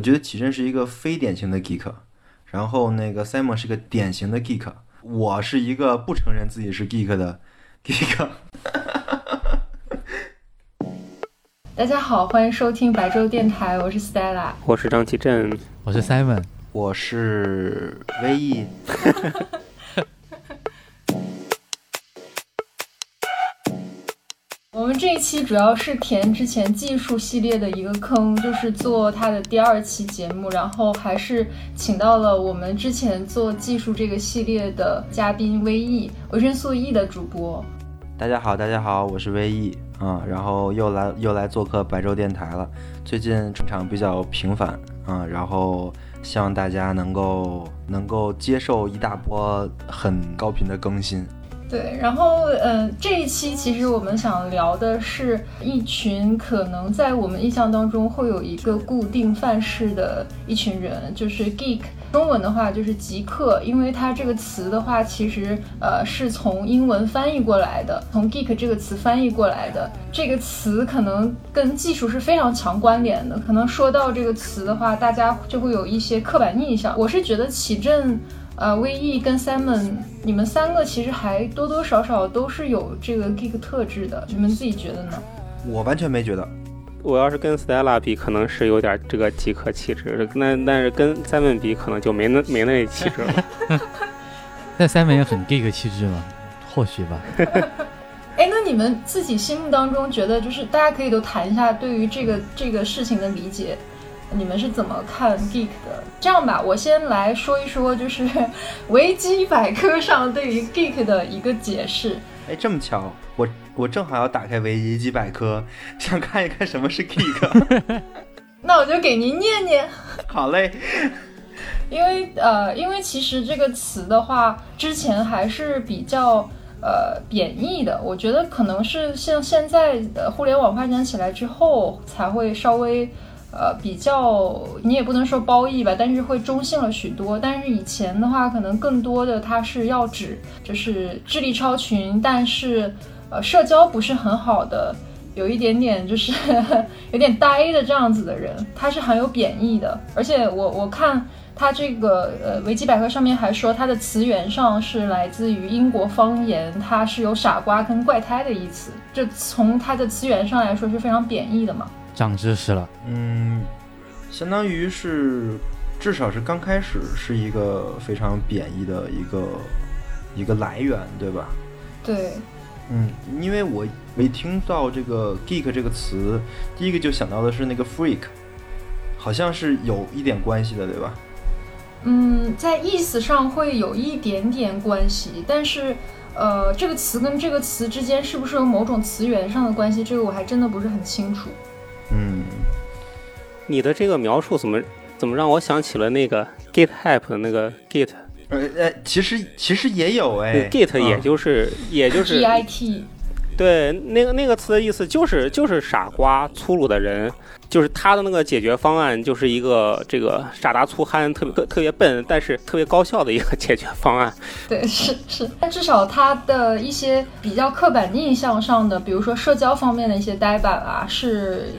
我觉得启正是一个非典型的 geek，然后那个 Simon 是个典型的 geek，我是一个不承认自己是 geek 的 geek。大家好，欢迎收听白昼电台，我是 Stella，我是张启正，我是 Simon，我是威毅。我们这一期主要是填之前技术系列的一个坑，就是做它的第二期节目，然后还是请到了我们之前做技术这个系列的嘉宾威毅，维生素 E 的主播。大家好，大家好，我是威毅啊，然后又来又来做客白昼电台了。最近出场比较频繁啊，然后希望大家能够能够接受一大波很高频的更新。对，然后嗯，这一期其实我们想聊的是一群可能在我们印象当中会有一个固定范式的一群人，就是 geek。中文的话就是极客，因为它这个词的话，其实呃是从英文翻译过来的，从 geek 这个词翻译过来的。这个词可能跟技术是非常强关联的。可能说到这个词的话，大家就会有一些刻板印象。我是觉得启正。呃，，VE 跟 Simon，你们三个其实还多多少少都是有这个 geek 特质的，你们自己觉得呢？我完全没觉得。我要是跟 Stella 比，可能是有点这个极客气质，那但是跟 Simon 比，可能就没那没那气质了。那 Simon 也很 geek 气质吗？或许吧。哎，那你们自己心目当中觉得，就是大家可以都谈一下对于这个这个事情的理解。你们是怎么看 geek 的？这样吧，我先来说一说，就是 维基百科上对于 geek 的一个解释。哎，这么巧，我我正好要打开维基百科，想看一看什么是 geek。那我就给您念念。好嘞。因为呃，因为其实这个词的话，之前还是比较呃贬义的。我觉得可能是像现在的互联网发展起来之后，才会稍微。呃，比较你也不能说褒义吧，但是会中性了许多。但是以前的话，可能更多的它是要指就是智力超群，但是呃社交不是很好的，有一点点就是 有点呆的这样子的人，它是很有贬义的。而且我我看它这个呃维基百科上面还说，它的词源上是来自于英国方言，它是有傻瓜跟怪胎的意思，就从它的词源上来说是非常贬义的嘛。长知识了，嗯，相当于是，至少是刚开始是一个非常贬义的一个一个来源，对吧？对，嗯，因为我没听到这个 geek 这个词，第一个就想到的是那个 freak，好像是有一点关系的，对吧？嗯，在意思上会有一点点关系，但是，呃，这个词跟这个词之间是不是有某种词源上的关系，这个我还真的不是很清楚。嗯，你的这个描述怎么怎么让我想起了那个 GitHub 的那个 Git？呃呃，其实其实也有哎，Git 也就是也就是 G I T，对，那个那个词的意思就是就是傻瓜、粗鲁的人，就是他的那个解决方案就是一个这个傻大粗憨、特别特别笨，但是特别高效的一个 解决方案。对，是是，但至少他的一些比较刻板印象上的，比如说社交方面的一些呆板啊，是。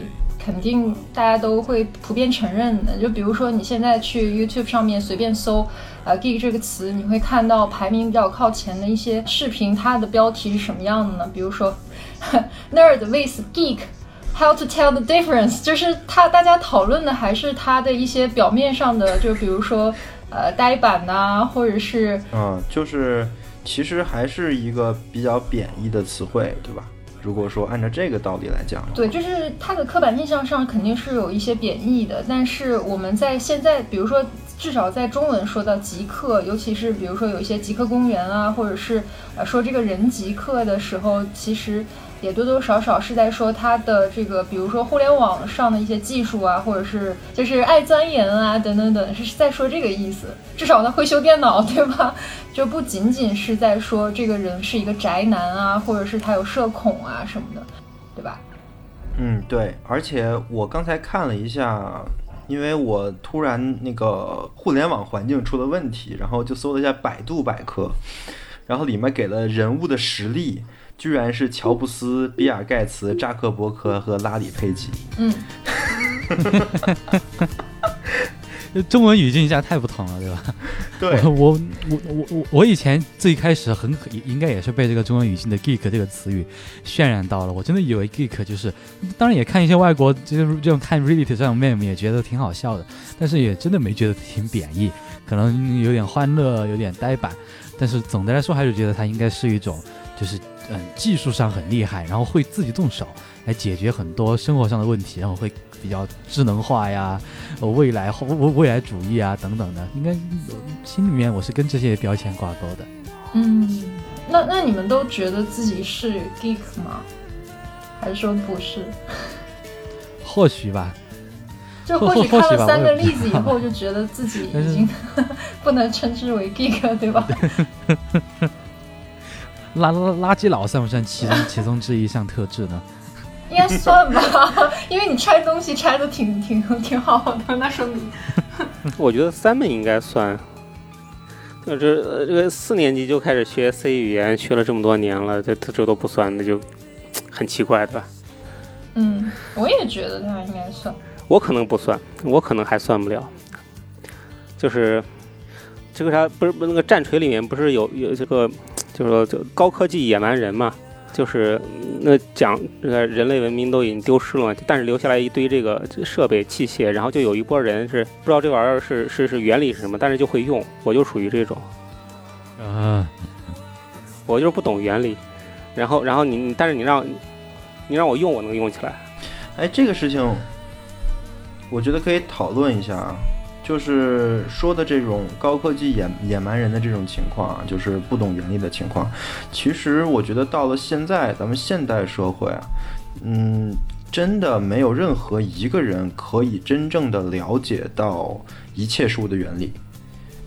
肯定大家都会普遍承认的，就比如说你现在去 YouTube 上面随便搜，呃，geek 这个词，你会看到排名比较靠前的一些视频，它的标题是什么样的呢？比如说 Nerd with Geek，How to tell the difference，就是他大家讨论的还是他的一些表面上的，就比如说呃呆板呐，或者是嗯，就是其实还是一个比较贬义的词汇，对吧？如果说按照这个道理来讲，对，就是它的刻板印象上肯定是有一些贬义的。但是我们在现在，比如说至少在中文说到极客，尤其是比如说有一些极客公园啊，或者是呃说这个人极客的时候，其实。也多多少少是在说他的这个，比如说互联网上的一些技术啊，或者是就是爱钻研啊，等等等，是在说这个意思。至少他会修电脑，对吧？就不仅仅是在说这个人是一个宅男啊，或者是他有社恐啊什么的，对吧？嗯，对。而且我刚才看了一下，因为我突然那个互联网环境出了问题，然后就搜了一下百度百科，然后里面给了人物的实例。居然是乔布斯、比尔盖茨、扎克伯克和拉里佩吉。嗯，中文语境一下太不同了，对吧？对我我我我我我以前最开始很可应该也是被这个中文语境的 geek 这个词语渲染到了，我真的以为 geek 就是，当然也看一些外国就是这种看 Reddit 这种 meme 也觉得挺好笑的，但是也真的没觉得挺贬义，可能有点欢乐，有点呆板，但是总的来说还是觉得它应该是一种就是嗯技术上很厉害，然后会自己动手来解决很多生活上的问题，然后会比较智能化呀，呃未来后未未来主义啊等等的，应该呃心里面我是跟这些标签挂钩的。嗯，那那你们都觉得自己是 geek 吗？还是说不是？或许吧，就或或许看了三个例子以后，就觉得自己已经 不能称之为 geek，对吧？垃垃垃圾佬算不算其中 其中之一项特质呢？应该算吧，因为你拆东西拆的挺挺挺好的，那说明 我觉得 Simon 应该算。就这呃这个四年级就开始学 C 语言，学了这么多年了，这这都不算，那就 很奇怪，对吧？嗯，我也觉得他应该算。我可能不算，我可能还算不了。就是这个啥，不是不是那个战锤里面不是有有这个，就是说就高科技野蛮人嘛，就是嗯那讲这个人类文明都已经丢失了嘛，但是留下来一堆这个设备器械，然后就有一波人是不知道这玩意儿是是是原理是什么，但是就会用，我就属于这种，啊，我就是不懂原理，然后然后你你但是你让你让我用，我能用起来。哎，这个事情，我觉得可以讨论一下啊。就是说的这种高科技野野蛮人的这种情况啊，就是不懂原理的情况。其实我觉得到了现在，咱们现代社会啊，嗯，真的没有任何一个人可以真正的了解到一切事物的原理。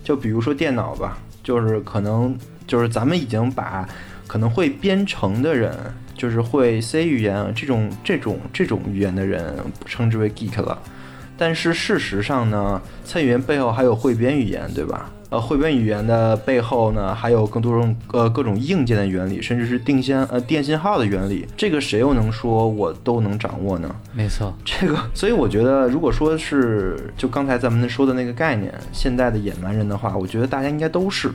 就比如说电脑吧，就是可能就是咱们已经把可能会编程的人，就是会 C 语言这种这种这种语言的人称之为 geek 了。但是事实上呢，C 语言背后还有汇编语言，对吧？呃，汇编语言的背后呢，还有更多种呃各种硬件的原理，甚至是定线呃电信号的原理。这个谁又能说我都能掌握呢？没错，这个，所以我觉得，如果说是就刚才咱们说的那个概念，现代的野蛮人的话，我觉得大家应该都是，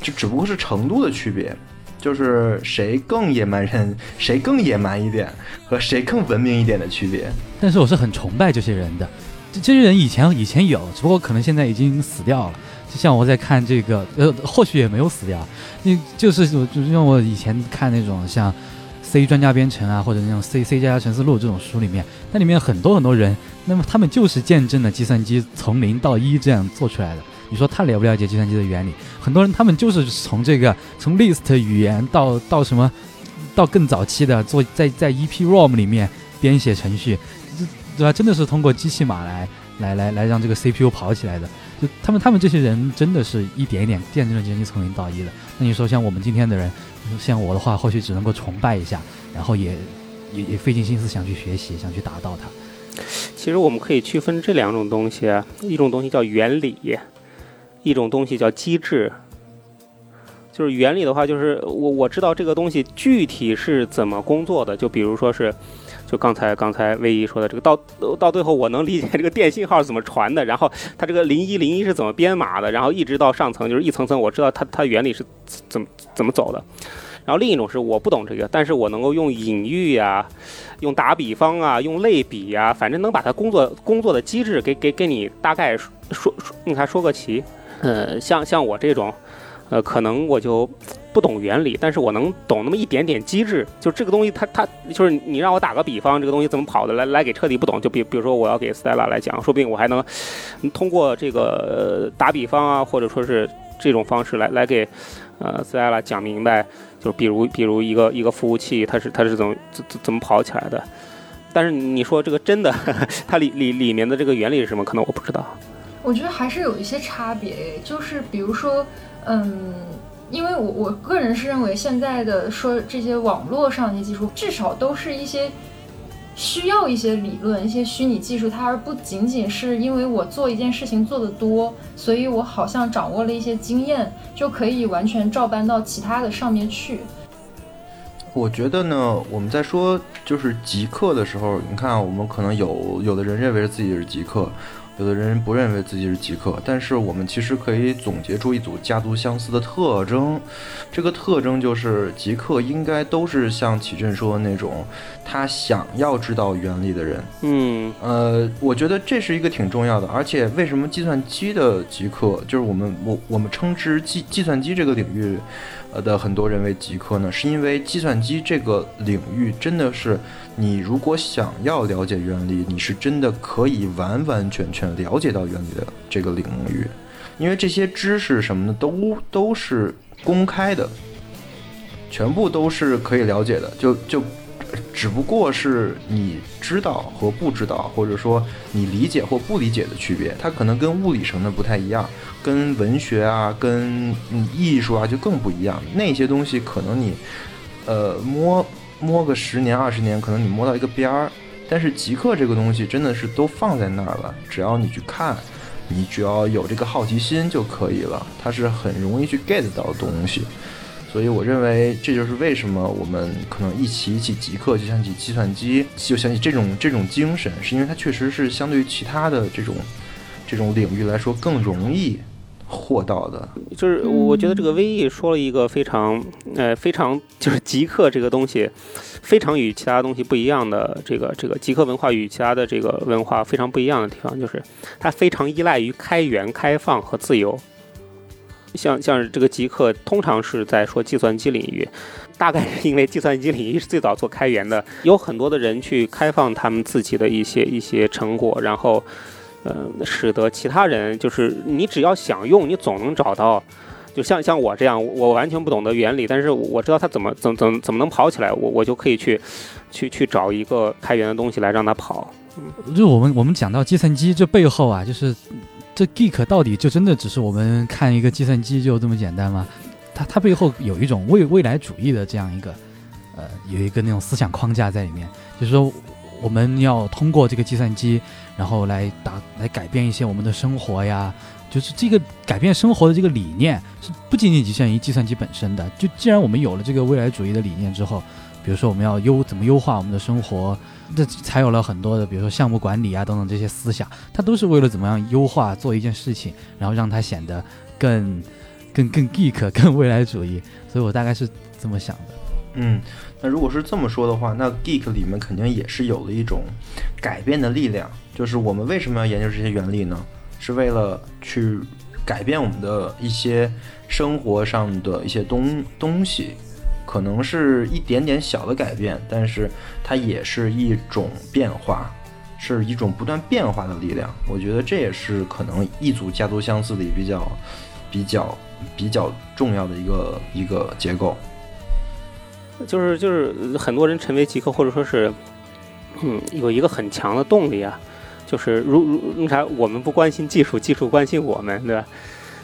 就只不过是程度的区别，就是谁更野蛮人，谁更野蛮一点，和谁更文明一点的区别。但是我是很崇拜这些人的，这这些人以前以前有，只不过可能现在已经死掉了。就像我在看这个，呃，或许也没有死掉，那就是我就是像我以前看那种像 C 专家编程啊，或者那种 C C 加加程式录这种书里面，那里面很多很多人，那么他们就是见证了计算机从零到一这样做出来的。你说他了不了解计算机的原理？很多人他们就是从这个从 list 语言到到什么，到更早期的做在在 EPROM 里面编写程序，对吧？真的是通过机器码来来来来让这个 CPU 跑起来的。就他们他们这些人真的是一点一点见证了计算机从零到一的。那你说像我们今天的人，像我的话，或许只能够崇拜一下，然后也也也费尽心思想去学习，想去达到它。其实我们可以区分这两种东西，一种东西叫原理，一种东西叫机制。就是原理的话，就是我我知道这个东西具体是怎么工作的，就比如说是，就刚才刚才魏一说的这个，到到最后我能理解这个电信号怎么传的，然后它这个零一零一是怎么编码的，然后一直到上层就是一层层，我知道它它原理是怎么怎么走的。然后另一种是我不懂这个，但是我能够用隐喻呀、用打比方啊、用类比呀，反正能把它工作工作的机制给给给你大概说说说，你看说个齐。呃，像像我这种，呃，可能我就不懂原理，但是我能懂那么一点点机制。就这个东西它，它就是你让我打个比方，这个东西怎么跑的，来来给彻底不懂。就比比如说我要给 Stella 来讲，说不定我还能通过这个、呃、打比方啊，或者说是这种方式来来给呃 Stella 讲明白。就比如比如一个一个服务器，它是它是怎么怎怎么跑起来的。但是你说这个真的，它里里里面的这个原理是什么？可能我不知道。我觉得还是有一些差别，就是比如说，嗯，因为我我个人是认为现在的说这些网络上的技术，至少都是一些需要一些理论、一些虚拟技术，它而不仅仅是因为我做一件事情做得多，所以我好像掌握了一些经验，就可以完全照搬到其他的上面去。我觉得呢，我们在说就是极客的时候，你看，我们可能有有的人认为自己是极客，有的人不认为自己是极客，但是我们其实可以总结出一组家族相似的特征。这个特征就是极客应该都是像启正说的那种，他想要知道原理的人。嗯呃，我觉得这是一个挺重要的。而且为什么计算机的极客，就是我们我我们称之计计算机这个领域，呃的很多人为极客呢？是因为计算机这个领域真的是。你如果想要了解原理，你是真的可以完完全全了解到原理的这个领域，因为这些知识什么的都都是公开的，全部都是可以了解的，就就只不过是你知道和不知道，或者说你理解或不理解的区别，它可能跟物理什么的不太一样，跟文学啊，跟艺术啊就更不一样，那些东西可能你呃摸。摸个十年二十年，可能你摸到一个边儿，但是极客这个东西真的是都放在那儿了，只要你去看，你只要有这个好奇心就可以了，它是很容易去 get 到的东西，所以我认为这就是为什么我们可能一起一起极客就想起计算机，就想起这种这种精神，是因为它确实是相对于其他的这种这种领域来说更容易。获到的，就是我觉得这个 V E 说了一个非常，呃，非常就是 极客这个东西，非常与其他东西不一样的这个这个极客文化与其他的这个文化非常不一样的地方，就是它非常依赖于开源、开放和自由。像像这个极客，通常是在说计算机领域，大概是因为计算机领域是最早做开源的，有很多的人去开放他们自己的一些一些成果，然后。呃，使得其他人就是你只要想用，你总能找到。就像像我这样，我完全不懂得原理，但是我知道它怎么怎怎怎么能跑起来，我我就可以去去去找一个开源的东西来让它跑。嗯就我们我们讲到计算机这背后啊，就是这 geek 到底就真的只是我们看一个计算机就这么简单吗？它它背后有一种未未来主义的这样一个呃有一个那种思想框架在里面，就是说我们要通过这个计算机。然后来打来改变一些我们的生活呀，就是这个改变生活的这个理念是不仅仅局限于计算机本身的。就既然我们有了这个未来主义的理念之后，比如说我们要优怎么优化我们的生活，这才有了很多的，比如说项目管理啊等等这些思想，它都是为了怎么样优化做一件事情，然后让它显得更更更 geek 更未来主义。所以我大概是这么想的。嗯。那如果是这么说的话，那 geek 里面肯定也是有了一种改变的力量。就是我们为什么要研究这些原理呢？是为了去改变我们的一些生活上的一些东东西，可能是一点点小的改变，但是它也是一种变化，是一种不断变化的力量。我觉得这也是可能一组家族相似里比较、比较、比较重要的一个一个结构。就是就是很多人成为极客，或者说是，嗯，有一个很强的动力啊，就是如如那啥，我们不关心技术，技术关心我们，对吧？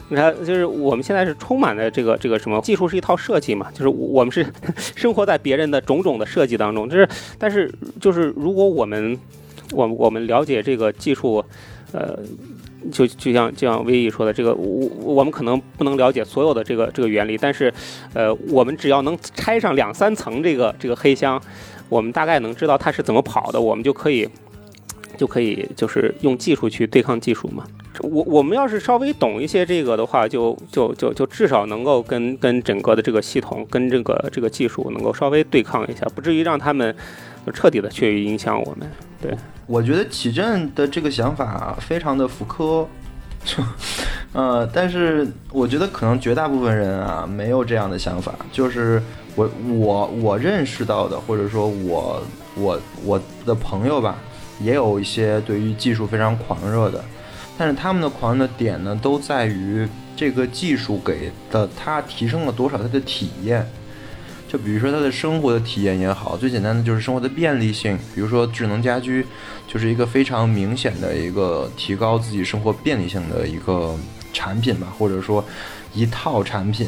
你看，就是我们现在是充满了这个这个什么技术是一套设计嘛，就是我们是 生活在别人的种种的设计当中，就是但是就是如果我们我我们了解这个技术，呃。就就像就像威毅说的，这个我我们可能不能了解所有的这个这个原理，但是，呃，我们只要能拆上两三层这个这个黑箱，我们大概能知道它是怎么跑的，我们就可以就可以就是用技术去对抗技术嘛。我我们要是稍微懂一些这个的话，就就就就至少能够跟跟整个的这个系统跟这个这个技术能够稍微对抗一下，不至于让他们就彻底的去影响我们。对。我觉得启正的这个想法非常的福柯，呃，但是我觉得可能绝大部分人啊没有这样的想法。就是我我我认识到的，或者说我我我的朋友吧，也有一些对于技术非常狂热的，但是他们的狂热的点呢，都在于这个技术给的他提升了多少他的体验。就比如说他的生活的体验也好，最简单的就是生活的便利性，比如说智能家居，就是一个非常明显的一个提高自己生活便利性的一个产品吧，或者说一套产品。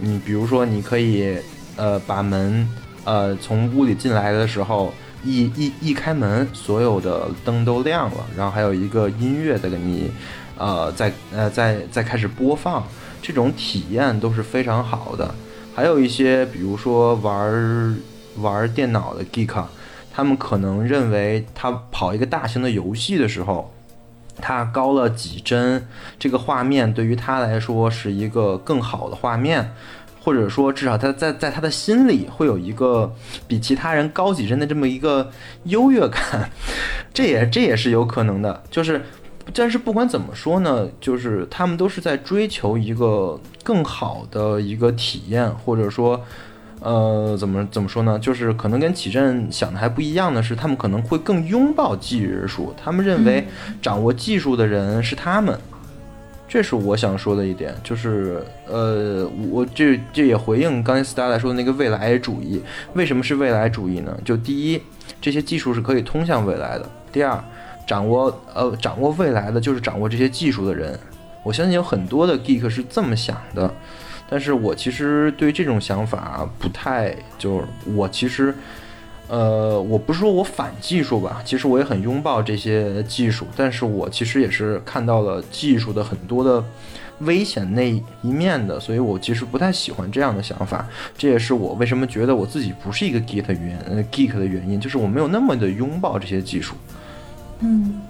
你比如说，你可以呃把门呃从屋里进来的时候一一一开门，所有的灯都亮了，然后还有一个音乐在给你呃在呃在在开始播放，这种体验都是非常好的。还有一些，比如说玩玩电脑的 geek，他们可能认为他跑一个大型的游戏的时候，他高了几帧，这个画面对于他来说是一个更好的画面，或者说至少他在在他的心里会有一个比其他人高几帧的这么一个优越感，这也这也是有可能的。就是，但是不管怎么说呢，就是他们都是在追求一个更好的一个体验，或者说。呃，怎么怎么说呢？就是可能跟启正想的还不一样的是，他们可能会更拥抱技术，他们认为掌握技术的人是他们，这是我想说的一点。就是呃，我这这也回应刚才 Star 说的那个未来主义。为什么是未来主义呢？就第一，这些技术是可以通向未来的；第二，掌握呃掌握未来的就是掌握这些技术的人。我相信有很多的 geek 是这么想的。但是我其实对这种想法不太，就是我其实，呃，我不是说我反技术吧，其实我也很拥抱这些技术，但是我其实也是看到了技术的很多的危险那一面的，所以我其实不太喜欢这样的想法，这也是我为什么觉得我自己不是一个 geek 原呃 geek 的原因，就是我没有那么的拥抱这些技术。嗯，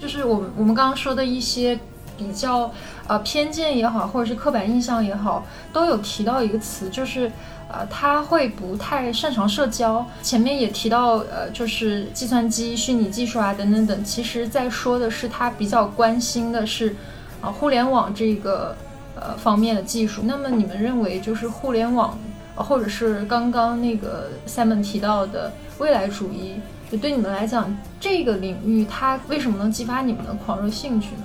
就是我们我们刚刚说的一些。比较呃偏见也好，或者是刻板印象也好，都有提到一个词，就是呃他会不太擅长社交。前面也提到呃就是计算机、虚拟技术啊等等等，其实在说的是他比较关心的是啊互联网这个呃方面的技术。那么你们认为就是互联网，或者是刚刚那个 Simon 提到的未来主义，就对你们来讲这个领域它为什么能激发你们的狂热兴趣呢？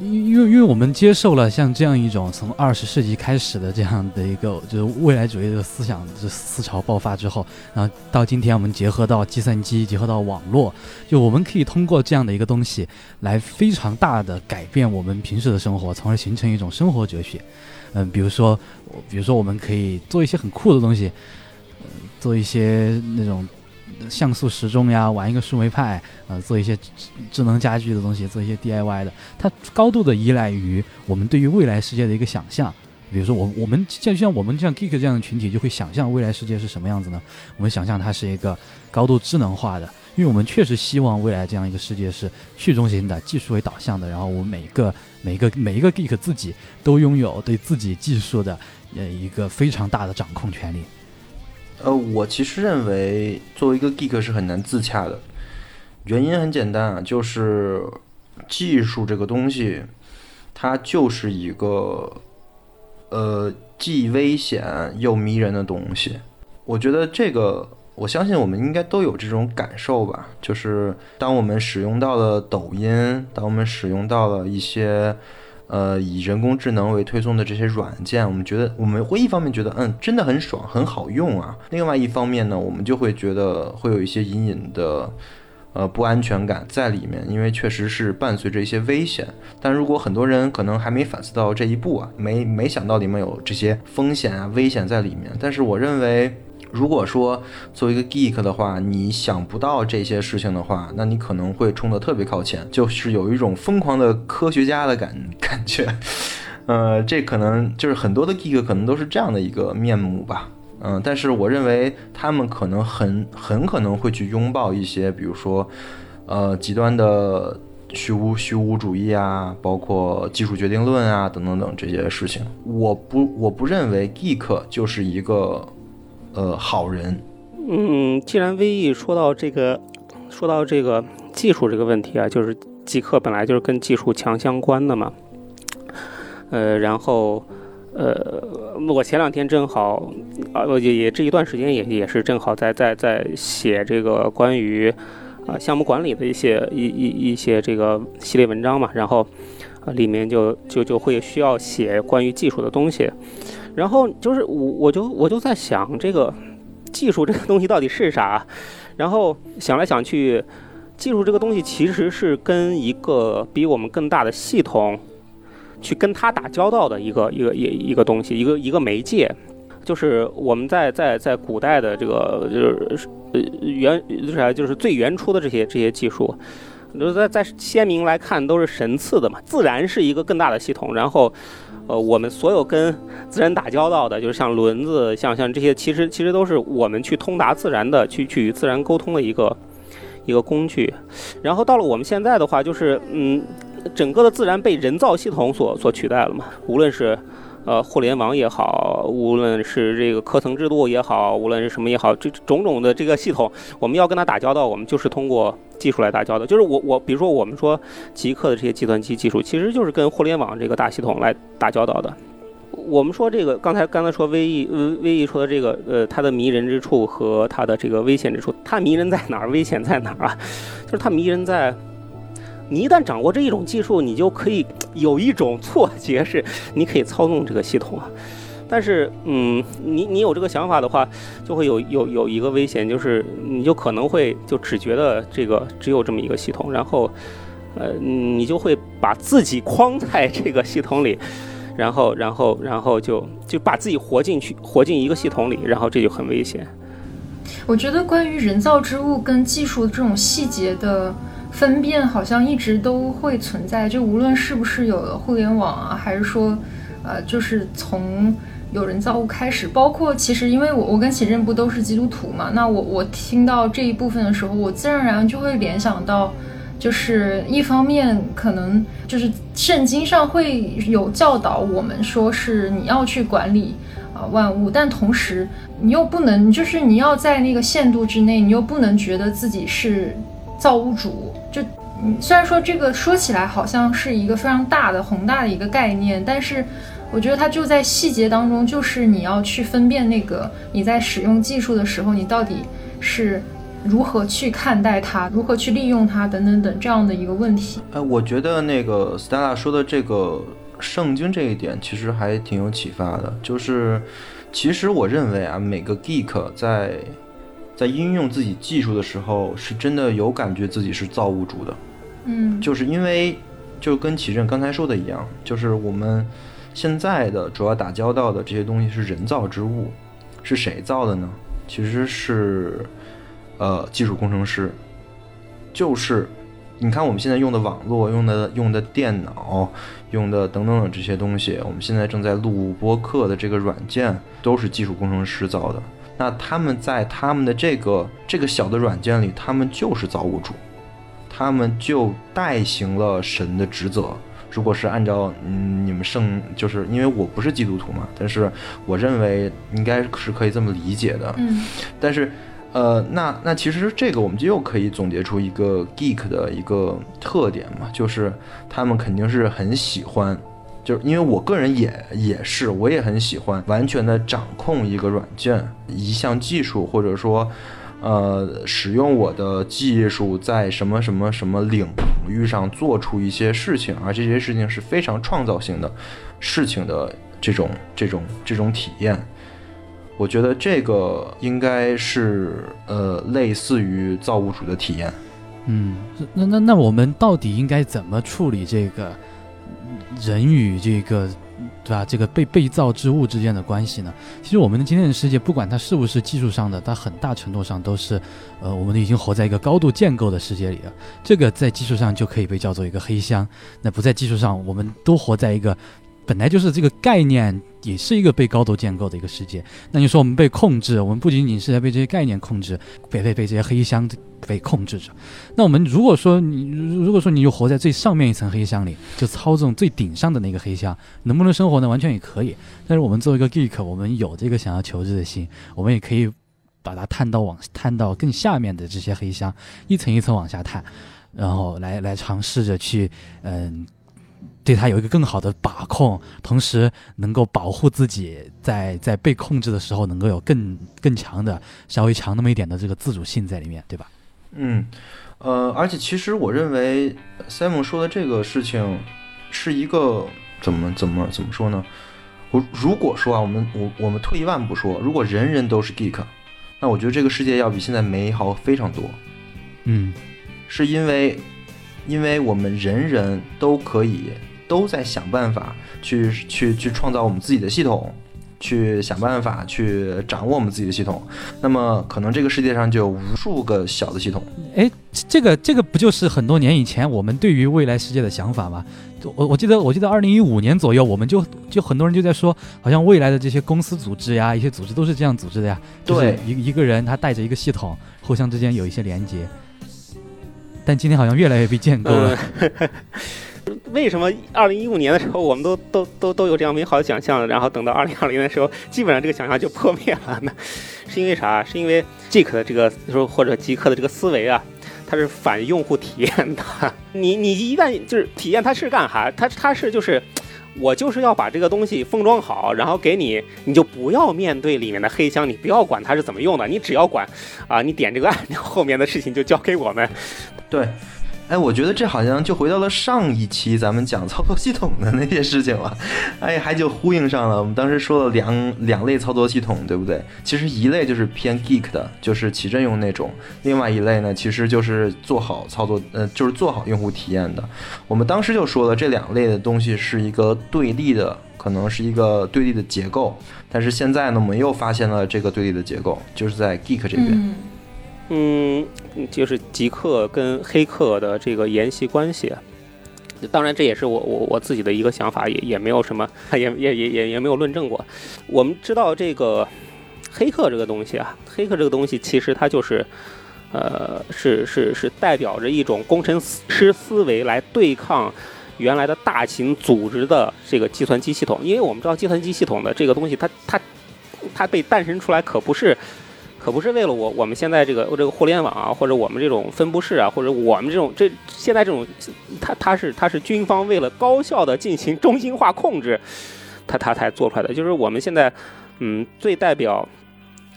因因为因为我们接受了像这样一种从二十世纪开始的这样的一个就是未来主义的思想这思潮爆发之后，然后到今天我们结合到计算机，结合到网络，就我们可以通过这样的一个东西来非常大的改变我们平时的生活，从而形成一种生活哲学。嗯，比如说，比如说我们可以做一些很酷的东西，做一些那种。像素时钟呀，玩一个树莓派，呃，做一些智能家居的东西，做一些 DIY 的，它高度的依赖于我们对于未来世界的一个想象。比如说，我我们像像我们像 Geek 这样的群体，就会想象未来世界是什么样子呢？我们想象它是一个高度智能化的，因为我们确实希望未来这样一个世界是去中心的、技术为导向的。然后，我们每个每一个每一个 Geek 自己都拥有对自己技术的呃一个非常大的掌控权利。呃，我其实认为作为一个 geek 是很难自洽的，原因很简单啊，就是技术这个东西，它就是一个呃既危险又迷人的东西。我觉得这个，我相信我们应该都有这种感受吧，就是当我们使用到了抖音，当我们使用到了一些。呃，以人工智能为推送的这些软件，我们觉得我们会一方面觉得，嗯，真的很爽，很好用啊。另外一方面呢，我们就会觉得会有一些隐隐的，呃，不安全感在里面，因为确实是伴随着一些危险。但如果很多人可能还没反思到这一步啊，没没想到里面有这些风险啊、危险在里面。但是我认为。如果说作为一个 geek 的话，你想不到这些事情的话，那你可能会冲得特别靠前，就是有一种疯狂的科学家的感感觉。呃，这可能就是很多的 geek 可能都是这样的一个面目吧。嗯，但是我认为他们可能很很可能会去拥抱一些，比如说，呃，极端的虚无虚无主义啊，包括技术决定论啊，等等等这些事情。我不我不认为 geek 就是一个。呃，好人。嗯，既然 VE 说到这个，说到这个技术这个问题啊，就是极客本来就是跟技术强相关的嘛。呃，然后，呃，我前两天正好啊，也也这一段时间也也是正好在在在写这个关于啊项目管理的一些一一一些这个系列文章嘛，然后啊里面就就就会需要写关于技术的东西。然后就是我，我就我就在想，这个技术这个东西到底是啥？然后想来想去，技术这个东西其实是跟一个比我们更大的系统去跟它打交道的一个一个一一个东西，一个一个媒介。就是我们在在在古代的这个就是呃原就是啥，就是最原初的这些这些技术。就是在在先民来看都是神赐的嘛，自然是一个更大的系统。然后，呃，我们所有跟自然打交道的，就是像轮子，像像这些，其实其实都是我们去通达自然的，去去与自然沟通的一个一个工具。然后到了我们现在的话，就是嗯，整个的自然被人造系统所所取代了嘛，无论是。呃，互联网也好，无论是这个课程制度也好，无论是什么也好，这种种的这个系统，我们要跟它打交道，我们就是通过技术来打交道。就是我我，比如说我们说极客的这些计算机技术，其实就是跟互联网这个大系统来打交道的。我们说这个刚才刚才说 VE VE 说的这个呃它的迷人之处和它的这个危险之处，它迷人在哪儿，危险在哪儿啊？就是它迷人在。你一旦掌握这一种技术，你就可以有一种错觉，是你可以操纵这个系统啊。但是，嗯，你你有这个想法的话，就会有有有一个危险，就是你就可能会就只觉得这个只有这么一个系统，然后，呃，你就会把自己框在这个系统里，然后，然后，然后就就把自己活进去，活进一个系统里，然后这就很危险。我觉得关于人造之物跟技术这种细节的。分辨好像一直都会存在，就无论是不是有了互联网啊，还是说，呃，就是从有人造物开始，包括其实因为我我跟启正不都是基督徒嘛，那我我听到这一部分的时候，我自然而然就会联想到，就是一方面可能就是圣经上会有教导我们说是你要去管理啊万物，但同时你又不能，就是你要在那个限度之内，你又不能觉得自己是造物主。就，虽然说这个说起来好像是一个非常大的宏大的一个概念，但是我觉得它就在细节当中，就是你要去分辨那个你在使用技术的时候，你到底是如何去看待它，如何去利用它等等等这样的一个问题。哎，我觉得那个 Stella 说的这个圣经这一点其实还挺有启发的，就是其实我认为啊，每个 geek 在。在应用自己技术的时候，是真的有感觉自己是造物主的，嗯，就是因为就跟启正刚才说的一样，就是我们现在的主要打交道的这些东西是人造之物，是谁造的呢？其实是呃技术工程师，就是你看我们现在用的网络、用的用的电脑、用的等等等这些东西，我们现在正在录播客的这个软件，都是技术工程师造的。那他们在他们的这个这个小的软件里，他们就是造物主，他们就代行了神的职责。如果是按照嗯你们圣，就是因为我不是基督徒嘛，但是我认为应该是可以这么理解的。嗯，但是呃，那那其实这个我们就又可以总结出一个 geek 的一个特点嘛，就是他们肯定是很喜欢。就是因为我个人也也是，我也很喜欢完全的掌控一个软件、一项技术，或者说，呃，使用我的技术在什么什么什么领域上做出一些事情，而这些事情是非常创造性的事情的这种这种这种体验。我觉得这个应该是呃类似于造物主的体验。嗯，那那那我们到底应该怎么处理这个？人与这个，对吧？这个被被造之物之间的关系呢？其实我们的今天的世界，不管它是不是技术上的，它很大程度上都是，呃，我们已经活在一个高度建构的世界里了。这个在技术上就可以被叫做一个黑箱。那不在技术上，我们都活在一个本来就是这个概念。也是一个被高度建构的一个世界。那你说我们被控制，我们不仅仅是在被这些概念控制，被被被这些黑箱被控制着。那我们如果说你如果说你就活在最上面一层黑箱里，就操纵最顶上的那个黑箱，能不能生活呢？完全也可以。但是我们作为一个 geek，我们有这个想要求知的心，我们也可以把它探到往探到更下面的这些黑箱，一层一层往下探，然后来来尝试着去嗯。对他有一个更好的把控，同时能够保护自己在在被控制的时候，能够有更更强的、稍微强那么一点的这个自主性在里面，对吧？嗯，呃，而且其实我认为 Simon 说的这个事情是一个怎么怎么怎么说呢？我如果说啊，我们我我们退一万步说，如果人人都是 geek，那我觉得这个世界要比现在美好非常多。嗯，是因为因为我们人人都可以。都在想办法去去去创造我们自己的系统，去想办法去掌握我们自己的系统。那么，可能这个世界上就有无数个小的系统。哎，这个这个不就是很多年以前我们对于未来世界的想法吗？我我记得我记得二零一五年左右，我们就就很多人就在说，好像未来的这些公司组织呀，一些组织都是这样组织的呀。对，一一个人他带着一个系统，互相之间有一些连接。但今天好像越来越被建构了。嗯 为什么二零一五年的时候我们都都都都有这样美好的想象，然后等到二零二零的时候，基本上这个想象就破灭了呢？是因为啥？是因为 Geek 的这个说或者极客的这个思维啊，它是反用户体验的。你你一旦就是体验它是干啥？它它是就是。我就是要把这个东西封装好，然后给你，你就不要面对里面的黑箱，你不要管它是怎么用的，你只要管，啊，你点这个按钮，后面的事情就交给我们。对。哎，我觉得这好像就回到了上一期咱们讲操作系统的那些事情了，哎，还就呼应上了。我们当时说了两两类操作系统，对不对？其实一类就是偏 geek 的，就是起阵用那种；另外一类呢，其实就是做好操作，呃，就是做好用户体验的。我们当时就说了，这两类的东西是一个对立的，可能是一个对立的结构。但是现在呢，我们又发现了这个对立的结构，就是在 geek 这边。嗯就是极客跟黑客的这个沿袭关系，当然这也是我我我自己的一个想法，也也没有什么，也也也也也没有论证过。我们知道这个黑客这个东西啊，黑客这个东西其实它就是，呃，是是是代表着一种工程师思维来对抗原来的大型组织的这个计算机系统，因为我们知道计算机系统的这个东西，它它它被诞生出来可不是。可不是为了我，我们现在这个这个互联网啊，或者我们这种分布式啊，或者我们这种这现在这种，它它是它是军方为了高效的进行中心化控制，它它才做出来的。就是我们现在，嗯，最代表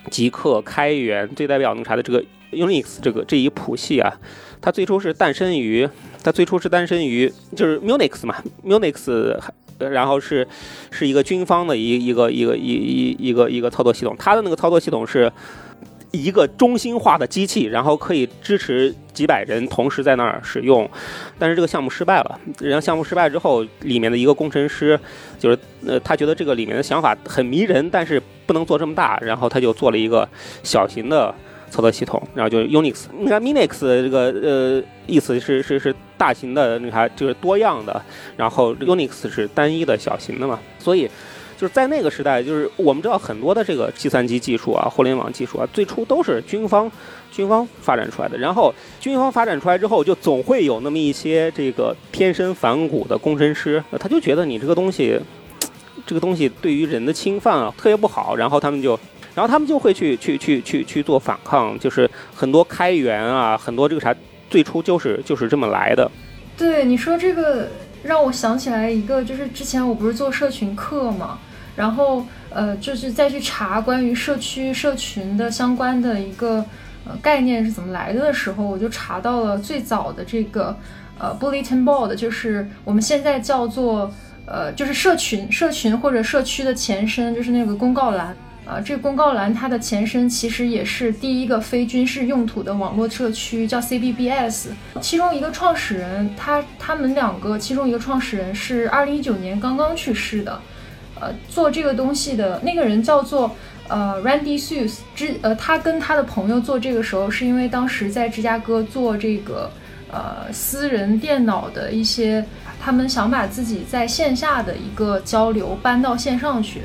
极客开源，最代表那啥的这个 Unix 这个这一谱系啊，它最初是诞生于，它最初是诞生于就是 Unix 嘛，Unix，然后是是一个军方的一一个一个一一一个一个操作系统，它的那个操作系统是。一个中心化的机器，然后可以支持几百人同时在那儿使用，但是这个项目失败了。然后项目失败之后，里面的一个工程师就是呃，他觉得这个里面的想法很迷人，但是不能做这么大，然后他就做了一个小型的操作系统，然后就是 Unix。你看 Minix 这个呃意思是是是大型的你看，就是多样的，然后 Unix 是单一的小型的嘛，所以。就是在那个时代，就是我们知道很多的这个计算机技术啊、互联网技术啊，最初都是军方军方发展出来的。然后军方发展出来之后，就总会有那么一些这个天生反骨的工程师，他就觉得你这个东西，这个东西对于人的侵犯啊特别不好，然后他们就，然后他们就会去去去去去做反抗，就是很多开源啊，很多这个啥，最初就是就是这么来的。对你说这个。让我想起来一个，就是之前我不是做社群课嘛，然后呃，就是再去查关于社区社群的相关的一个呃概念是怎么来的的时候，我就查到了最早的这个呃 bulletin board，就是我们现在叫做呃就是社群社群或者社区的前身，就是那个公告栏。啊，这个公告栏它的前身其实也是第一个非军事用途的网络社区，叫 CBBS。其中一个创始人，他他们两个其中一个创始人是二零一九年刚刚去世的。呃，做这个东西的那个人叫做呃 Randy Suss。之呃，他跟他的朋友做这个时候，是因为当时在芝加哥做这个呃私人电脑的一些，他们想把自己在线下的一个交流搬到线上去。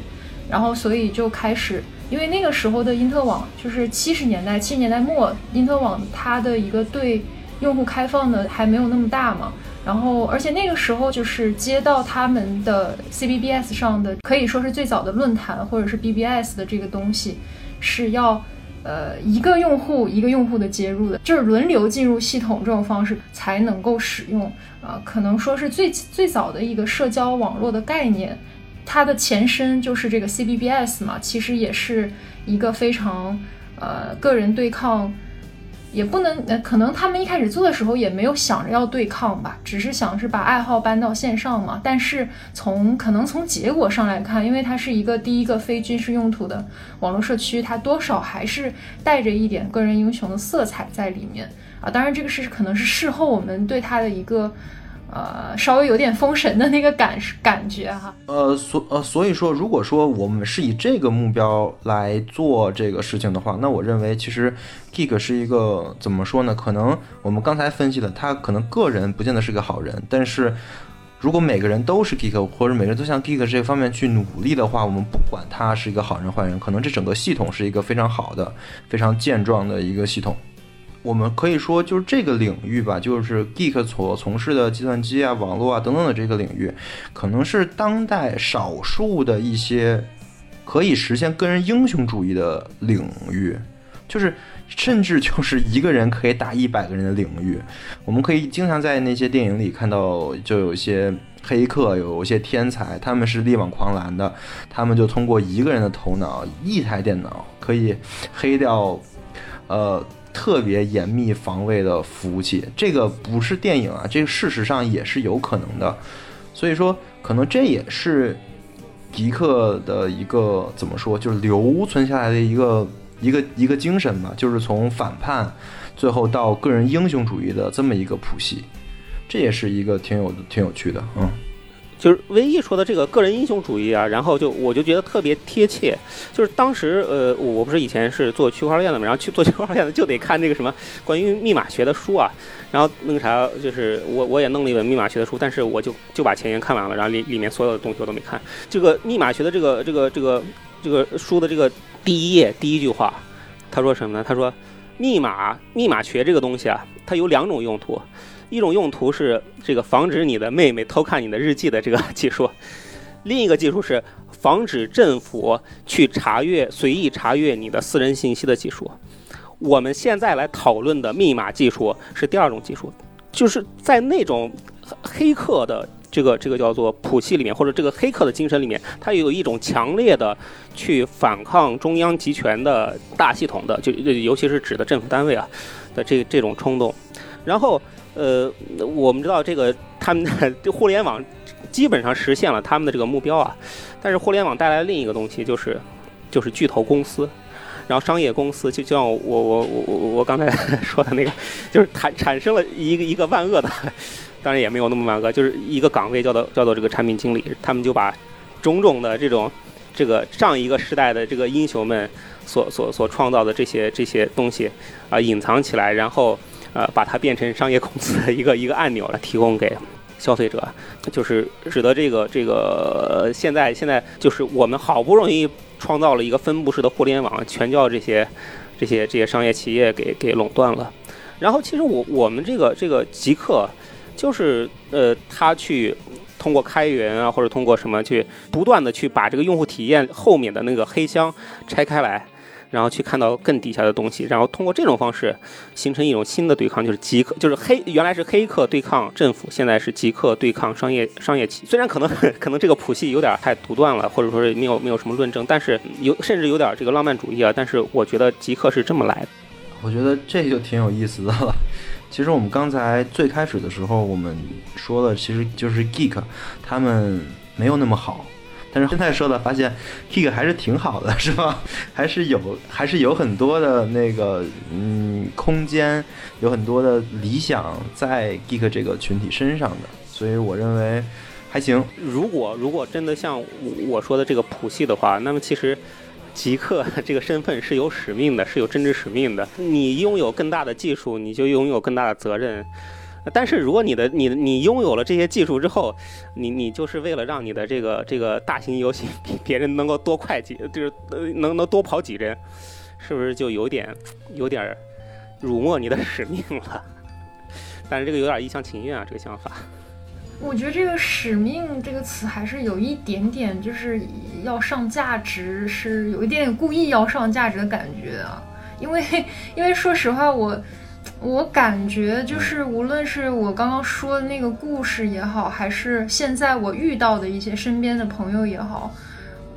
然后，所以就开始，因为那个时候的因特网就是七十年代，七十年代末，因特网它的一个对用户开放的还没有那么大嘛。然后，而且那个时候就是接到他们的 CBBS 上的，可以说是最早的论坛或者是 BBS 的这个东西，是要呃一个用户一个用户的接入的，就是轮流进入系统这种方式才能够使用啊，可能说是最最早的一个社交网络的概念。它的前身就是这个 CBBS 嘛，其实也是一个非常呃个人对抗，也不能呃可能他们一开始做的时候也没有想着要对抗吧，只是想是把爱好搬到线上嘛。但是从可能从结果上来看，因为它是一个第一个非军事用途的网络社区，它多少还是带着一点个人英雄的色彩在里面啊。当然这个是可能是事后我们对它的一个。呃，稍微有点封神的那个感感觉哈。呃，所呃，所以说，如果说我们是以这个目标来做这个事情的话，那我认为其实 Geek 是一个怎么说呢？可能我们刚才分析的，他可能个人不见得是个好人，但是如果每个人都是 Geek，或者每个人都向 Geek 这方面去努力的话，我们不管他是一个好人坏人，可能这整个系统是一个非常好的、非常健壮的一个系统。我们可以说，就是这个领域吧，就是 geek 所从事的计算机啊、网络啊等等的这个领域，可能是当代少数的一些可以实现个人英雄主义的领域，就是甚至就是一个人可以打一百个人的领域。我们可以经常在那些电影里看到，就有一些黑客，有一些天才，他们是力挽狂澜的，他们就通过一个人的头脑、一台电脑，可以黑掉，呃。特别严密防卫的服务器，这个不是电影啊，这个事实上也是有可能的。所以说，可能这也是迪克的一个怎么说，就是留存下来的一个一个一个精神吧，就是从反叛最后到个人英雄主义的这么一个谱系，这也是一个挺有挺有趣的，嗯。就是唯一说的这个个人英雄主义啊，然后就我就觉得特别贴切。就是当时呃，我不是以前是做区块链的嘛，然后去做区块链的就得看那个什么关于密码学的书啊。然后那个啥，就是我 我也弄了一本密码学的书，但是我就就把前言看完了，然后里里面所有的东西我都没看。这个密码学的这个这个这个这个书的这个第一页第一句话，他说什么呢？他说密码密码学这个东西啊，它有两种用途。一种用途是这个防止你的妹妹偷看你的日记的这个 技术，另一个技术是防止政府去查阅随意查阅你的私人信息的技术。我们现在来讨论的密码技术是第二种技术，就是在那种黑客的这个这个叫做谱系里面，或者这个黑客的精神里面，它有一种强烈的去反抗中央集权的大系统的，就尤其是指的政府单位啊的这这种冲动，然后。呃，我们知道这个他们的互联网基本上实现了他们的这个目标啊，但是互联网带来另一个东西就是就是巨头公司，然后商业公司就像我我我我我刚才说的那个，就是产产生了一个一个万恶的，当然也没有那么万恶，就是一个岗位叫做叫做这个产品经理，他们就把种种的这种这个上一个时代的这个英雄们所所所创造的这些这些东西啊隐藏起来，然后。呃，把它变成商业公司的一个一个按钮来提供给消费者，就是使得这个这个现在现在就是我们好不容易创造了一个分布式的互联网，全叫这些这些这些商业企业给给垄断了。然后其实我我们这个这个极客，就是呃，他去通过开源啊，或者通过什么去不断的去把这个用户体验后面的那个黑箱拆开来。然后去看到更底下的东西，然后通过这种方式形成一种新的对抗，就是极客，就是黑，原来是黑客对抗政府，现在是极客对抗商业商业企。虽然可能 可能这个谱系有点太独断了，或者说是没有没有什么论证，但是有甚至有点这个浪漫主义啊。但是我觉得极客是这么来的。我觉得这就挺有意思的了。其实我们刚才最开始的时候，我们说了，其实就是 geek 他们没有那么好。但是现在说的，发现 Geek 还是挺好的，是吧？还是有，还是有很多的那个，嗯，空间，有很多的理想在 Geek 这个群体身上的，所以我认为还行。如果如果真的像我说的这个谱系的话，那么其实极客 这个身份是有使命的，是有政治使命的。你拥有更大的技术，你就拥有更大的责任。但是，如果你的你你拥有了这些技术之后，你你就是为了让你的这个这个大型游戏比别人能够多快几，就是能能多跑几帧，是不是就有点有点辱没你的使命了？但是这个有点一厢情愿啊，这个想法。我觉得这个“使命”这个词还是有一点点就是要上价值，是有一点点故意要上价值的感觉啊。因为因为说实话，我。我感觉就是，无论是我刚刚说的那个故事也好，还是现在我遇到的一些身边的朋友也好，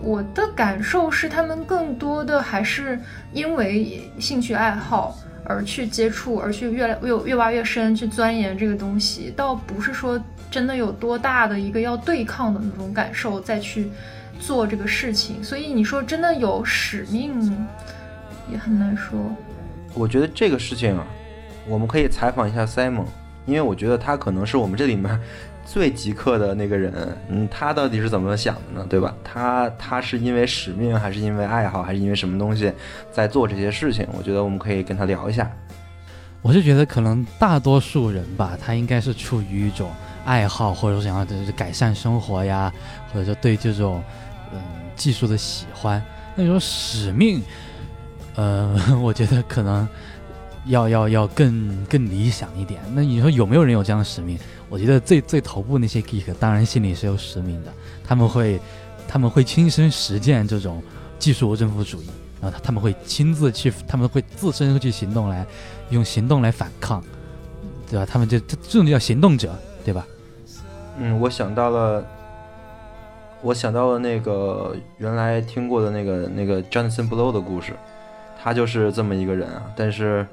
我的感受是，他们更多的还是因为兴趣爱好而去接触，而去越来越越挖越深，去钻研这个东西，倒不是说真的有多大的一个要对抗的那种感受再去做这个事情。所以你说真的有使命，也很难说。我觉得这个事情啊。我们可以采访一下 Simon，因为我觉得他可能是我们这里面最极客的那个人。嗯，他到底是怎么想的呢？对吧？他他是因为使命，还是因为爱好，还是因为什么东西在做这些事情？我觉得我们可以跟他聊一下。我是觉得可能大多数人吧，他应该是出于一种爱好，或者说想要就是改善生活呀，或者说对这种嗯技术的喜欢。那种使命，呃，我觉得可能。要要要更更理想一点。那你说有没有人有这样的使命？我觉得最最头部那些 geek 当然心里是有使命的，他们会他们会亲身实践这种技术无政府主义，然后他们会亲自去，他们会自身去行动来用行动来反抗，对吧？他们就这这种叫行动者，对吧？嗯，我想到了，我想到了那个原来听过的那个那个 Jonathan Blow 的故事，他就是这么一个人啊。但是，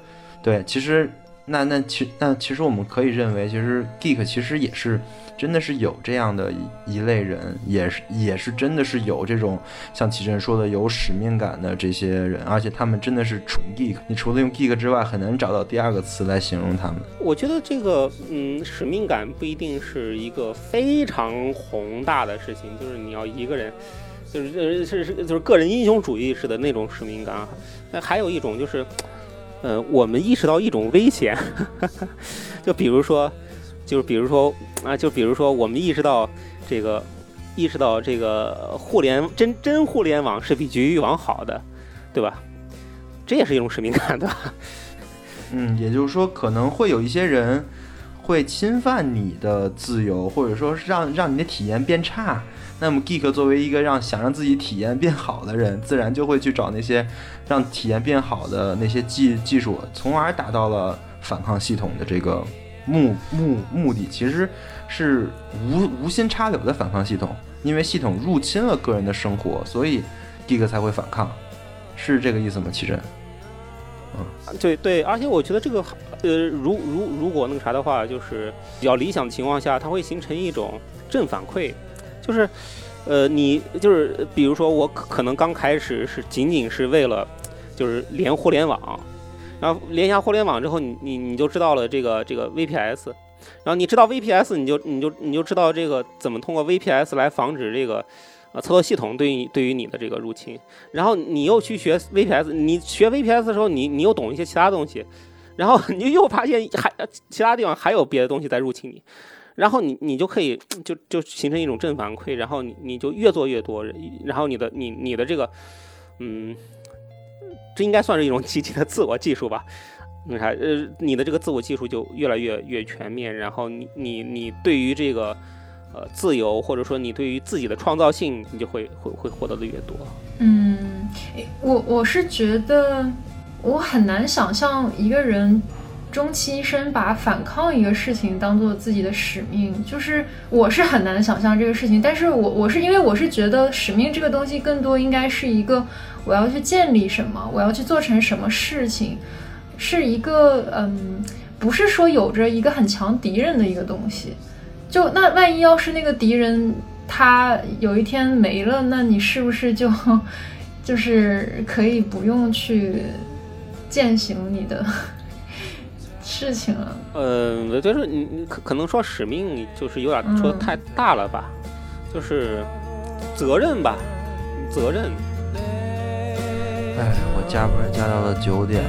对，其实那那其那其实我们可以认为，其实 geek 其实也是真的是有这样的一一类人，也是也是真的是有这种像启正说的有使命感的这些人，而且他们真的是纯 geek。你除了用 geek 之外，很难找到第二个词来形容他们。我觉得这个，嗯，使命感不一定是一个非常宏大的事情，就是你要一个人，就是呃是是就是个人英雄主义式的那种使命感啊。那还有一种就是，呃，我们意识到一种危险，就比如说，就是比如说啊，就比如说我们意识到这个，意识到这个互联真真互联网是比局域网好的，对吧？这也是一种使命感，对吧？嗯，也就是说，可能会有一些人会侵犯你的自由，或者说让让你的体验变差。那么，geek 作为一个让想让自己体验变好的人，自然就会去找那些让体验变好的那些技技术，从而达到了反抗系统的这个目目目的。其实是无无心插柳的反抗系统，因为系统入侵了个人的生活，所以 geek 才会反抗，是这个意思吗？奇珍？对对，而且我觉得这个，呃，如如如果那个啥的话，就是比较理想的情况下，它会形成一种正反馈，就是，呃，你就是比如说我可能刚开始是仅仅是为了就是连互联网，然后连一下互联网之后，你你你就知道了这个这个 VPS，然后你知道 VPS，你就你就你就知道这个怎么通过 VPS 来防止这个。呃，操作系统对于对于你的这个入侵，然后你又去学 VPS，你学 VPS 的时候，你你又懂一些其他东西，然后你又发现还其他地方还有别的东西在入侵你，然后你你就可以就就形成一种正反馈，然后你你就越做越多，然后你的你你的这个嗯，这应该算是一种积极的自我技术吧？那啥呃，你的这个自我技术就越来越越全面，然后你你你对于这个。呃，自由或者说你对于自己的创造性，你就会会会获得的越多。嗯，我我是觉得我很难想象一个人终其一生把反抗一个事情当做自己的使命，就是我是很难想象这个事情。但是我我是因为我是觉得使命这个东西更多应该是一个我要去建立什么，我要去做成什么事情，是一个嗯，不是说有着一个很强敌人的一个东西。就那万一要是那个敌人他有一天没了，那你是不是就 就是可以不用去践行你的事情了？呃，就是你你可可能说使命就是有点说的太大了吧，就是责任吧，责任。哎，我加班加到了九点，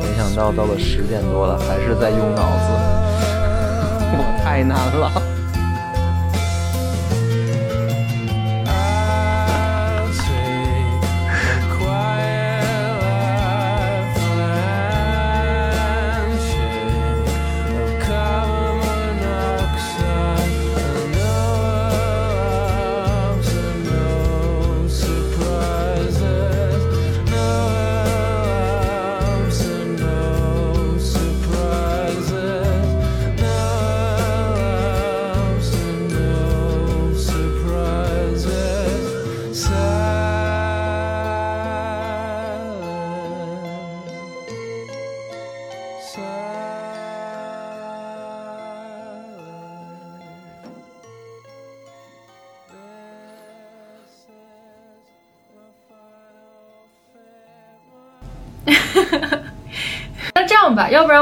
没想到到了十点多了，还是在用脑子。我太难了。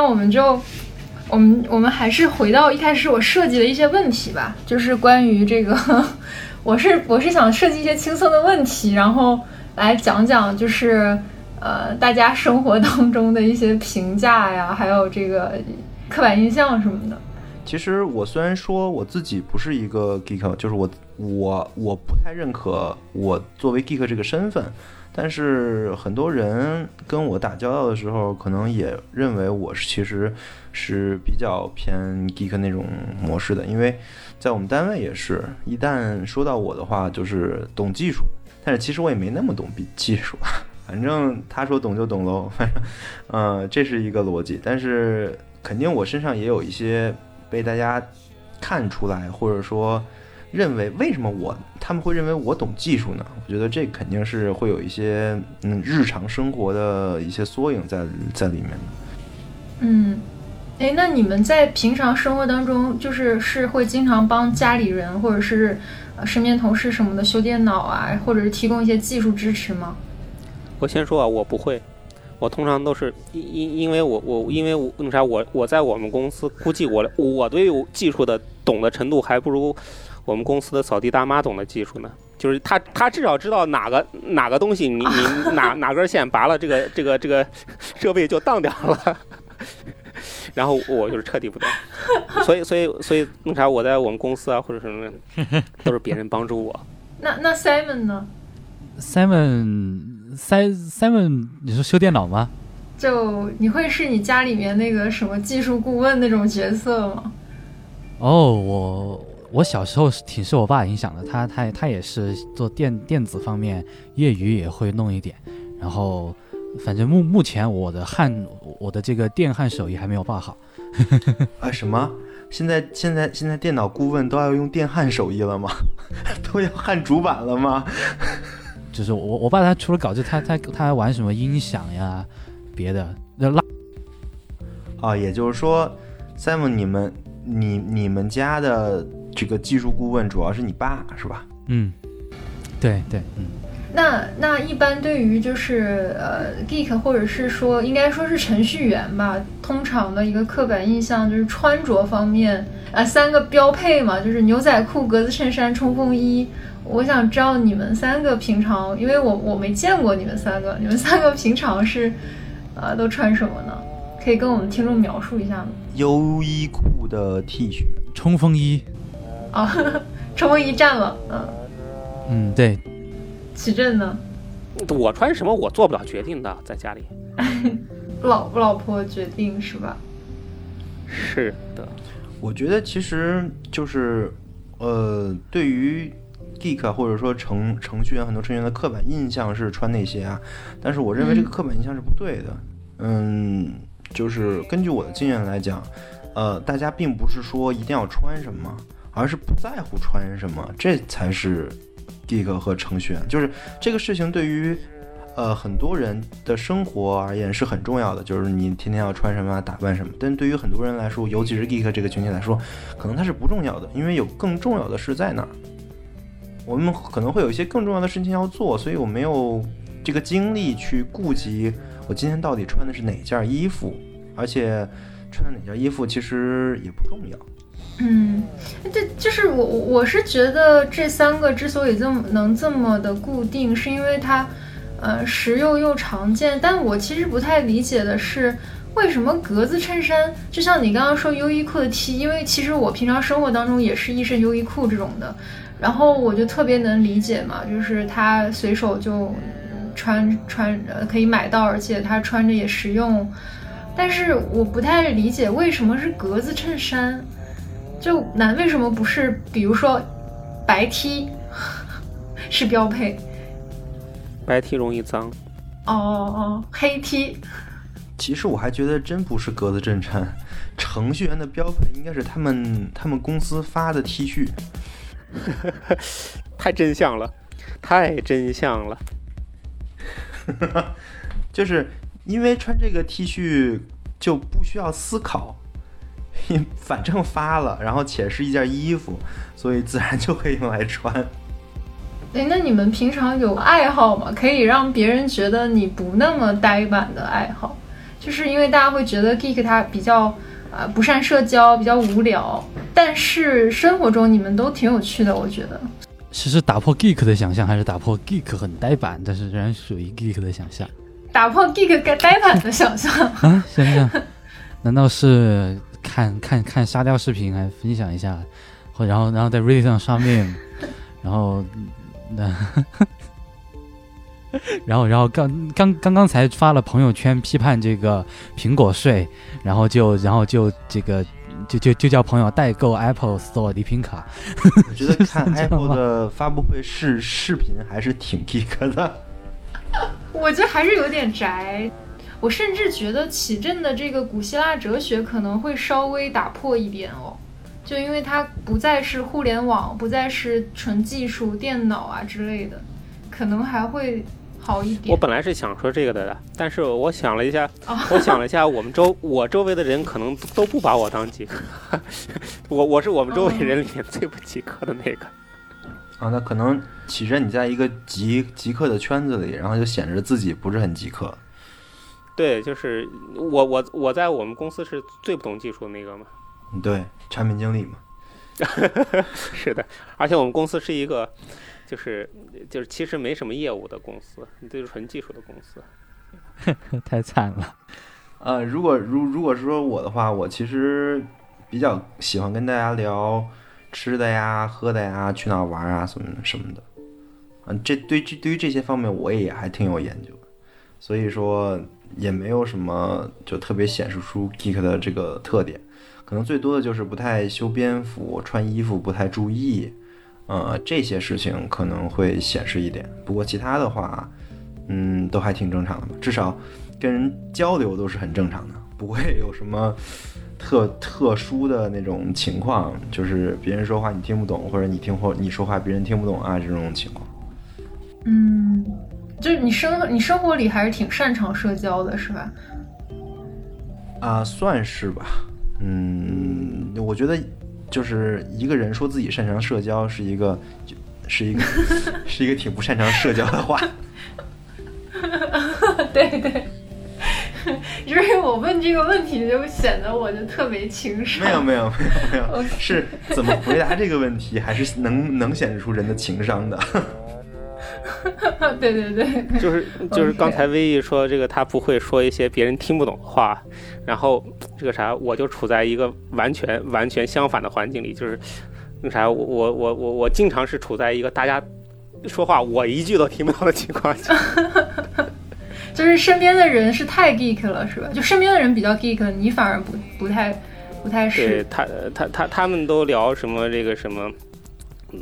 我们就，我们我们还是回到一开始我设计的一些问题吧，就是关于这个，我是我是想设计一些轻松的问题，然后来讲讲就是呃大家生活当中的一些评价呀，还有这个刻板印象什么的。其实我虽然说我自己不是一个 geek，就是我我我不太认可我作为 geek 这个身份，但是很多人跟我打交道的时候，可能也认为我是其实是比较偏 geek 那种模式的，因为在我们单位也是，一旦说到我的话，就是懂技术，但是其实我也没那么懂技技术，反正他说懂就懂喽，反正，呃，这是一个逻辑，但是肯定我身上也有一些。被大家看出来，或者说认为为什么我他们会认为我懂技术呢？我觉得这肯定是会有一些嗯日常生活的一些缩影在在里面的。嗯，哎，那你们在平常生活当中，就是是会经常帮家里人或者是身边同事什么的修电脑啊，或者是提供一些技术支持吗？我先说啊，我不会。我通常都是因因因为我我因为我那啥我我在我们公司估计我我对技术的懂的程度还不如我们公司的扫地大妈懂的技术呢。就是他他至少知道哪个哪个东西你你 哪哪根线拔了这个这个这个设备就当掉了，然后我就是彻底不懂。所以所以所以弄啥我在我们公司啊或者什么 都是别人帮助我。那那 Simon 呢？Simon。Simon Simon，你说修电脑吗？就你会是你家里面那个什么技术顾问那种角色吗？哦，我我小时候是挺受我爸影响的，他他他也是做电电子方面，业余也会弄一点。然后反正目目前我的焊我的这个电焊手艺还没有爸好。啊什么？现在现在现在电脑顾问都要用电焊手艺了吗？都要焊主板了吗？就是我我爸他除了搞这，他他他还玩什么音响呀，别的那拉啊，也就是说，Simon，你们你你们家的这个技术顾问主要是你爸是吧？嗯，对对，嗯。那那一般对于就是呃 geek 或者是说应该说是程序员吧，通常的一个刻板印象就是穿着方面啊，三个标配嘛，就是牛仔裤、格子衬衫、冲锋衣。我想知道你们三个平常，因为我我没见过你们三个，你们三个平常是，呃，都穿什么呢？可以跟我们听众描述一下吗？优衣库的 T 恤，冲锋衣。啊，冲锋一战了，嗯。嗯，对。齐正呢？我穿什么我做不了决定的，在家里。老不老婆决定是吧？是的。我觉得其实就是，呃，对于。geek 或者说程程序员，很多程序员的刻板印象是穿那些啊，但是我认为这个刻板印象是不对的。嗯，就是根据我的经验来讲，呃，大家并不是说一定要穿什么，而是不在乎穿什么，这才是 geek 和程序员。就是这个事情对于呃很多人的生活而言是很重要的，就是你天天要穿什么打扮什么。但对于很多人来说，尤其是 geek 这个群体来说，可能它是不重要的，因为有更重要的事在那儿。我们可能会有一些更重要的事情要做，所以我没有这个精力去顾及我今天到底穿的是哪件衣服，而且穿的哪件衣服其实也不重要。嗯，对就是我我是觉得这三个之所以这么能这么的固定，是因为它呃实用又常见。但我其实不太理解的是，为什么格子衬衫，就像你刚刚说优衣库的 T，因为其实我平常生活当中也是一身优衣库这种的。然后我就特别能理解嘛，就是他随手就穿穿呃可以买到，而且他穿着也实用。但是我不太理解为什么是格子衬衫，就男为什么不是比如说白 T 是标配？白 T 容易脏。哦哦，黑 T。其实我还觉得真不是格子衬衫，程序员的标配应该是他们他们公司发的 T 恤。太真相了，太真相了。就是因为穿这个 T 恤就不需要思考，反正发了，然后且是一件衣服，所以自然就可以用来穿。哎，那你们平常有爱好吗？可以让别人觉得你不那么呆板的爱好，就是因为大家会觉得 Geek 他比较。啊，不善社交，比较无聊，但是生活中你们都挺有趣的，我觉得。其实打破 geek 的想象，还是打破 geek 很呆板，但是仍然属于 geek 的想象？打破 geek 该呆板的想象啊，想想，难道是看看看沙雕视频，还分享一下，或然后然后在 Reddit 上刷 meme，然后那。然后，然后刚刚刚刚才发了朋友圈批判这个苹果税，然后就然后就这个就就就叫朋友代购 Apple Store 礼品卡。我觉得 看 Apple 的发布会视视频还是挺 geek 的。我觉得还是有点宅。我甚至觉得启正的这个古希腊哲学可能会稍微打破一点哦，就因为它不再是互联网，不再是纯技术、电脑啊之类的，可能还会。好一点。我本来是想说这个的，但是我想了一下，我想了一下，我们周我周围的人可能都不把我当极客，我我是我们周围人里面最不极客的那个。啊，那可能启实你在一个极极客的圈子里，然后就显示自己不是很极客。对，就是我我我在我们公司是最不懂技术的那个嘛。对，产品经理嘛。是的，而且我们公司是一个。就是就是，其实没什么业务的公司，就是纯技术的公司，太惨了。呃，如果如如果说我的话，我其实比较喜欢跟大家聊吃的呀、喝的呀、去哪玩啊什么什么的。嗯，这对这对于这些方面我也还挺有研究的，所以说也没有什么就特别显示出 geek 的这个特点，可能最多的就是不太修边幅、穿衣服不太注意。呃，这些事情可能会显示一点，不过其他的话，嗯，都还挺正常的。至少跟人交流都是很正常的，不会有什么特特殊的那种情况，就是别人说话你听不懂，或者你听或你说话别人听不懂啊这种情况。嗯，就是你生你生活里还是挺擅长社交的，是吧？啊，算是吧。嗯，我觉得。就是一个人说自己擅长社交是一个，是一个，是一个挺不擅长社交的话。对 对，因为我问这个问题就显得我就特别情商。没有没有没有没 有，是怎么回答这个问题，还是能能显示出人的情商的。对对对，就是就是刚才威毅说这个他不会说一些别人听不懂的话，然后这个啥我就处在一个完全完全相反的环境里，就是那啥我我我我我经常是处在一个大家说话我一句都听不到的情况下，就是身边的人是太 geek 了是吧？就身边的人比较 geek，你反而不不太不太是。对他他他他们都聊什么这个什么。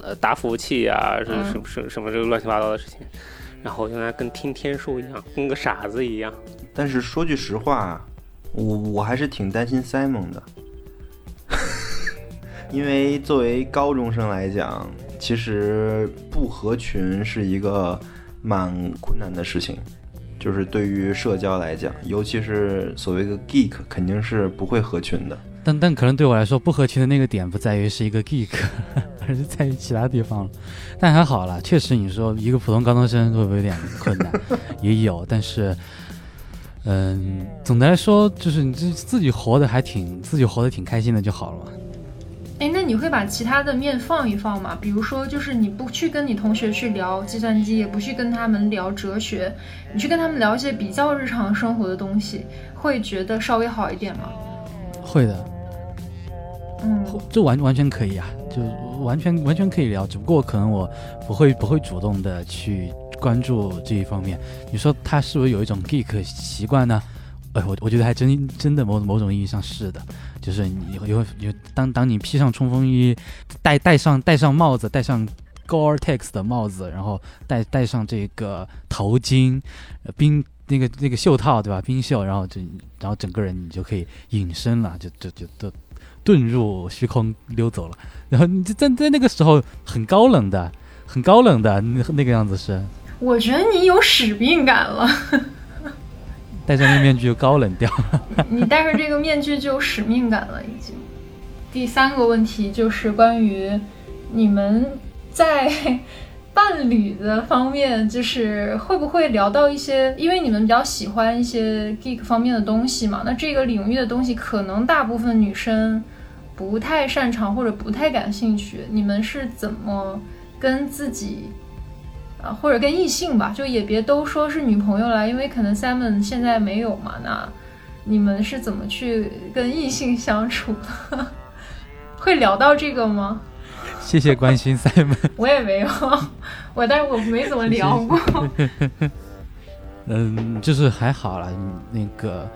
呃，打服务器啊，什么什什什么这个乱七八糟的事情，然后原来跟听天书一样，跟个傻子一样。但是说句实话，我我还是挺担心 Simon 的，因为作为高中生来讲，其实不合群是一个蛮困难的事情，就是对于社交来讲，尤其是所谓的 geek，肯定是不会合群的。但但可能对我来说不合群的那个点不在于是一个 geek，而是在于其他地方。但还好了，确实你说一个普通高中生会不会有点困难？也有，但是，嗯，总的来说就是你自自己活得还挺自己活得挺开心的就好了嘛。哎，那你会把其他的面放一放吗？比如说，就是你不去跟你同学去聊计算机，也不去跟他们聊哲学，你去跟他们聊一些比较日常生活的东西，会觉得稍微好一点吗？会的。嗯，这完完全可以啊，就完全完全可以聊，只不过可能我不会不会主动的去关注这一方面。你说他是不是有一种 geek 习惯呢？哎，我我觉得还真真的某某种意义上是的，就是你有有当当你披上冲锋衣，戴戴上戴上帽子，戴上 Gore-Tex 的帽子，然后戴戴上这个头巾，冰那个那个袖套对吧？冰袖，然后就然后整个人你就可以隐身了，就就就都。遁入虚空溜走了，然后你在在那个时候很高冷的，很高冷的那那个样子是。我觉得你有使命感了。戴上那面具就高冷掉了。你戴上这个面具就有使命感了，已经。第三个问题就是关于你们在伴侣的方面，就是会不会聊到一些，因为你们比较喜欢一些 geek 方面的东西嘛？那这个领域的东西，可能大部分女生。不太擅长或者不太感兴趣，你们是怎么跟自己啊，或者跟异性吧，就也别都说是女朋友了，因为可能 Simon 现在没有嘛。那你们是怎么去跟异性相处的？会聊到这个吗？谢谢关心，Simon。我也没有，我但是我没怎么聊过。嗯，就是还好了，那个，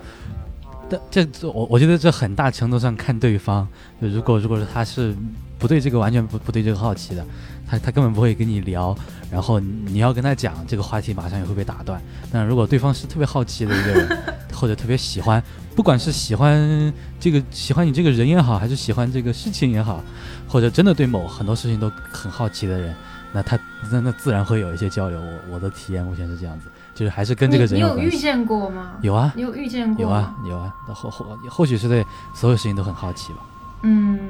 但这我我觉得这很大程度上看对方。就如果如果是他是不对这个完全不不对这个好奇的，他他根本不会跟你聊。然后你要跟他讲这个话题，马上也会被打断。但如果对方是特别好奇的一个人，或者特别喜欢，不管是喜欢这个喜欢你这个人也好，还是喜欢这个事情也好，或者真的对某很多事情都很好奇的人，那他那那自然会有一些交流。我我的体验目前是这样子，就是还是跟这个人你有关系。遇见过吗？有啊，你有遇见过？有啊，有啊。那或或或许是对所有事情都很好奇吧。嗯，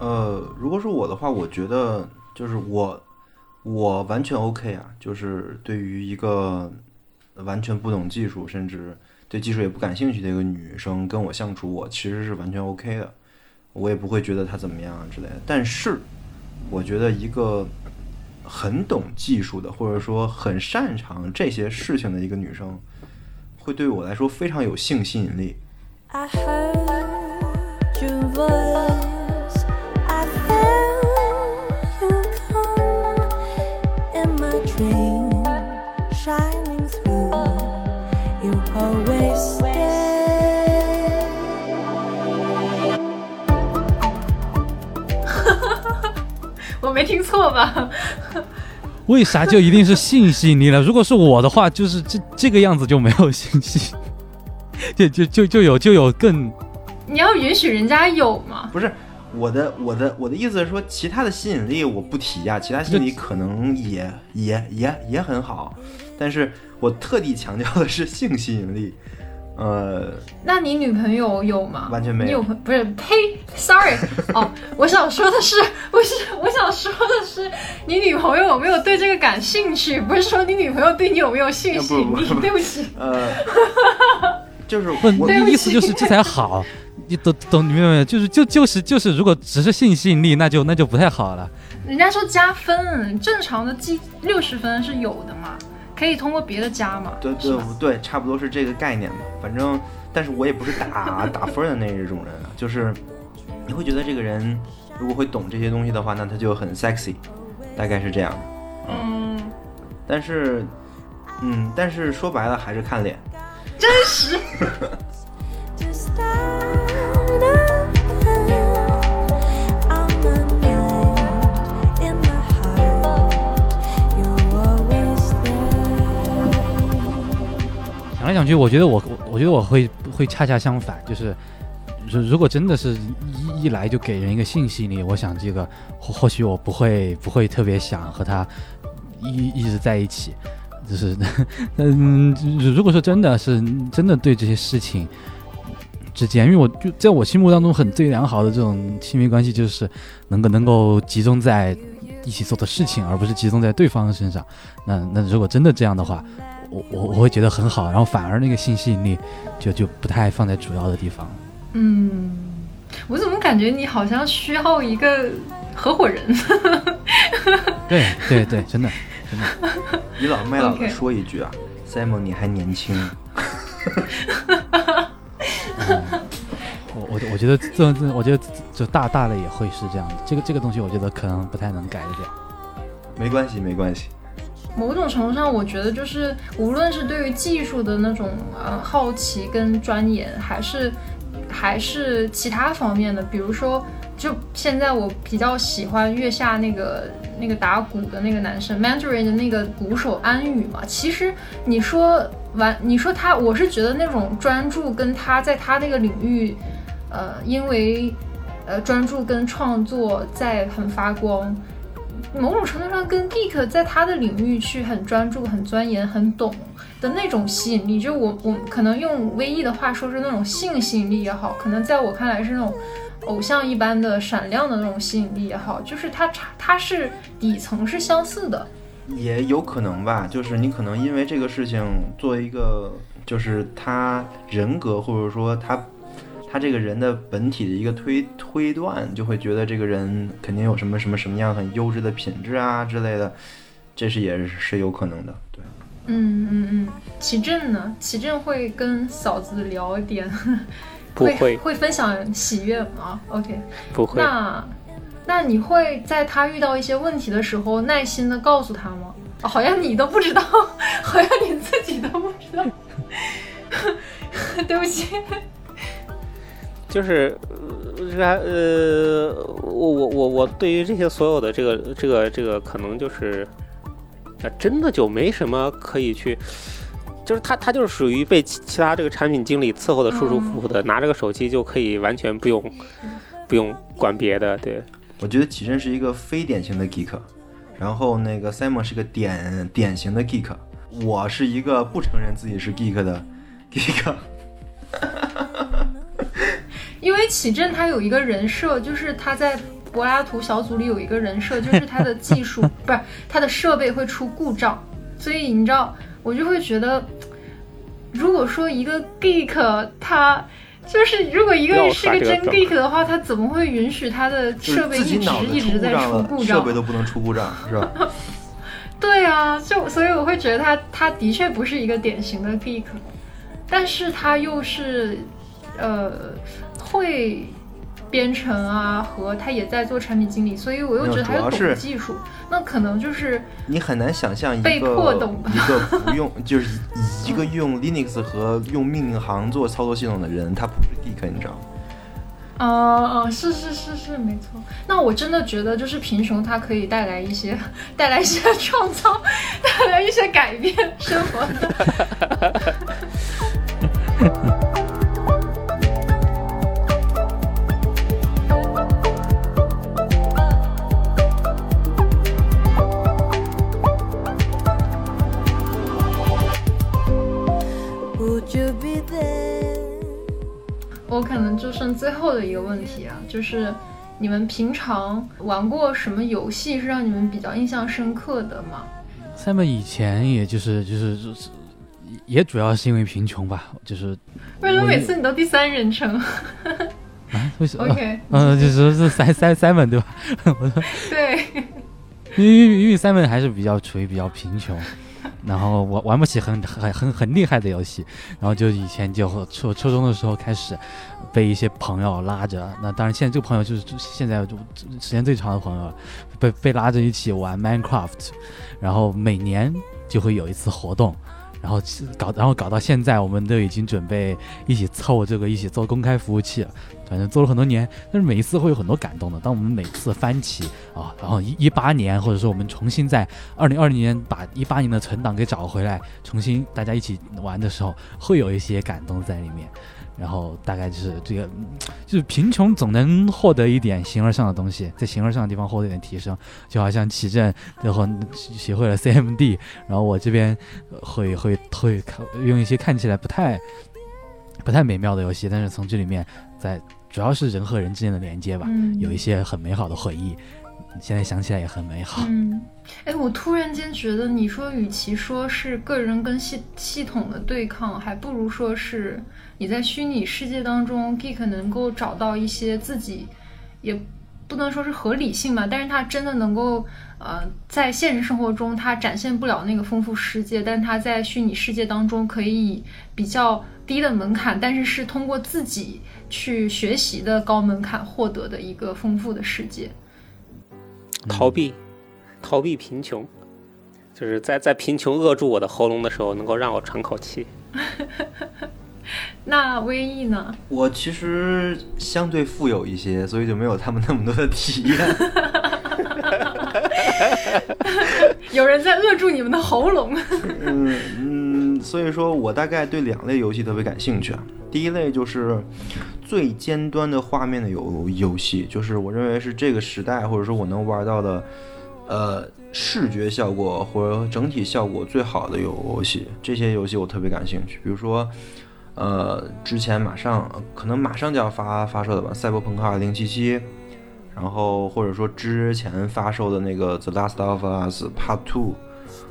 呃，如果是我的话，我觉得就是我我完全 OK 啊，就是对于一个完全不懂技术，甚至对技术也不感兴趣的一个女生跟我相处，我其实是完全 OK 的，我也不会觉得她怎么样啊之类的。但是，我觉得一个很懂技术的，或者说很擅长这些事情的一个女生，会对我来说非常有性吸引力。I heard your voice. I 我没听错吧？为啥就一定是性吸引力呢？如果是我的话，就是这这个样子就没有性吸引，就就就就有就有更你要允许人家有吗？不是我的，我的我的意思是说，其他的吸引力我不提呀、其他吸引力可能也也也也很好，但是我特地强调的是性吸引力，呃，那你女朋友有吗？完全没有你有朋不是？呸，sorry，哦，我想说的是，不是，我想说的是，你女朋友有没有对这个感兴趣？不是说你女朋友对你有没有性吸引力？不不不对不起，呃，就是不，我的意思就是这才好。你懂懂你明白没有？就是就就是就是，如果只是性吸引力，那就那就不太好了。人家说加分，正常的积六十分是有的嘛，可以通过别的加嘛，对？对对，差不多是这个概念吧。反正，但是我也不是打 打分的那一种人啊，就是你会觉得这个人如果会懂这些东西的话，那他就很 sexy，大概是这样的。嗯，但是，嗯，但是说白了还是看脸。真实。想来想去，我觉得我我觉得我会会恰恰相反，就是如如果真的是一一来就给人一个性吸引力，我想这个或或许我不会不会特别想和他一一直在一起，就是 嗯，如果说真的是真的对这些事情之间，因为我就在我心目当中很最良好的这种亲密关系，就是能够能够集中在一起做的事情，而不是集中在对方身上。那那如果真的这样的话，我我我会觉得很好，然后反而那个性吸引力就就不太放在主要的地方。嗯，我怎么感觉你好像需要一个合伙人？对对对，真的真的。倚老卖老的说一句啊，Simon 你还年轻。我我我觉得这这，我觉得就大大了也会是这样的。这个这个东西，我觉得可能不太能改得了。没关系，没关系。某种程度上，我觉得就是无论是对于技术的那种呃好奇跟钻研，还是还是其他方面的，比如说，就现在我比较喜欢月下那个那个打鼓的那个男生，Mandarin 的那个鼓手安宇嘛。其实你说完，你说他，我是觉得那种专注跟他在他那个领域，呃，因为呃专注跟创作在很发光。某种程度上跟 geek 在他的领域去很专注、很钻研、很懂的那种吸引力，就我我可能用微艺的话说是那种性吸引力也好，可能在我看来是那种偶像一般的闪亮的那种吸引力也好，就是它差它是底层是相似的。也有可能吧，就是你可能因为这个事情作为一个，就是他人格或者说他他这个人的本体的一个推推断，就会觉得这个人肯定有什么什么什么样很优质的品质啊之类的，这是也是有可能的。对，嗯嗯嗯，奇正呢？奇正会跟嫂子聊一点，不会会分享喜悦吗？OK，不会。那那你会在他遇到一些问题的时候耐心的告诉他吗？哦好像你都不知道，好像你自己都不知道。对不起，就是呃呃，我我我我对于这些所有的这个这个这个，可能就是啊，真的就没什么可以去。就是他，他就是属于被其其他这个产品经理伺候的舒舒服服的，拿着个手机就可以完全不用不用管别的，对。我觉得启真是一个非典型的 geek，然后那个 Simon 是个典典型的 geek，我是一个不承认自己是 geek 的 geek。因为启正他有一个人设，就是他在柏拉图小组里有一个人设，就是他的技术不是他的设备会出故障，所以你知道，我就会觉得，如果说一个 geek 他。就是如果一个人是个真 geek 的话，他怎么会允许他的设备一直一直在出故障？设备都不能出故障，是吧？对啊，就所以我会觉得他他的确不是一个典型的 geek，但是他又是呃会编程啊，和他也在做产品经理，所以我又觉得他又懂技术。那可能就是你很难想象一个被迫懂一个不用 就是一个用 Linux 和用命令行做操作系统的人，他不是 geek，你知道吗？哦哦，是是是是，没错。那我真的觉得，就是贫穷，它可以带来一些 带来一些创造，带来一些改变生活的。我可能就剩最后的一个问题啊，就是你们平常玩过什么游戏是让你们比较印象深刻的吗？Simon 以前也就是就是就是也主要是因为贫穷吧，就是为什么每次你都第三人称？啊，为什 么？OK，嗯，就是是 Sim Sim Simon 对吧？对，因为因为 Simon 还是比较处于比较贫穷。然后我玩不起很很很很厉害的游戏，然后就以前就初初中的时候开始被一些朋友拉着，那当然现在这个朋友就是现在就时间最长的朋友，被被拉着一起玩 Minecraft，然后每年就会有一次活动。然后搞，然后搞到现在，我们都已经准备一起凑这个，一起做公开服务器了。反正做了很多年，但是每一次会有很多感动的。当我们每次翻起啊，然后一一八年，或者说我们重新在二零二零年把一八年的存档给找回来，重新大家一起玩的时候，会有一些感动在里面。然后大概就是这个，就是贫穷总能获得一点形而上的东西，在形而上的地方获得一点提升，就好像启正最后学会了 CMD，然后我这边会会会用一些看起来不太不太美妙的游戏，但是从这里面在主要是人和人之间的连接吧，有一些很美好的回忆，现在想起来也很美好。嗯，哎，我突然间觉得，你说与其说是个人跟系系统的对抗，还不如说是。你在虚拟世界当中，geek 能够找到一些自己，也不能说是合理性吧，但是他真的能够，呃，在现实生活中他展现不了那个丰富世界，但他在虚拟世界当中可以比较低的门槛，但是是通过自己去学习的高门槛获得的一个丰富的世界。逃避，逃避贫穷，就是在在贫穷扼住我的喉咙的时候，能够让我喘口气。那威毅呢？我其实相对富有一些，所以就没有他们那么多的体验。有人在扼住你们的喉咙。嗯 嗯，所以说我大概对两类游戏特别感兴趣啊。第一类就是最尖端的画面的游游戏，就是我认为是这个时代或者说我能玩到的，呃，视觉效果或者整体效果最好的游戏。这些游戏我特别感兴趣，比如说。呃，之前马上可能马上就要发发售的吧，《赛博朋克2077》，然后或者说之前发售的那个《The Last of Us Part Two》，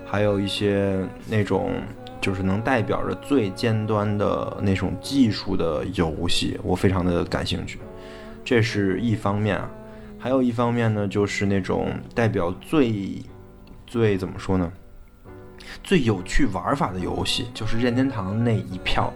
还有一些那种就是能代表着最尖端的那种技术的游戏，我非常的感兴趣。这是一方面啊，还有一方面呢，就是那种代表最最怎么说呢？最有趣玩法的游戏，就是任天堂那一票。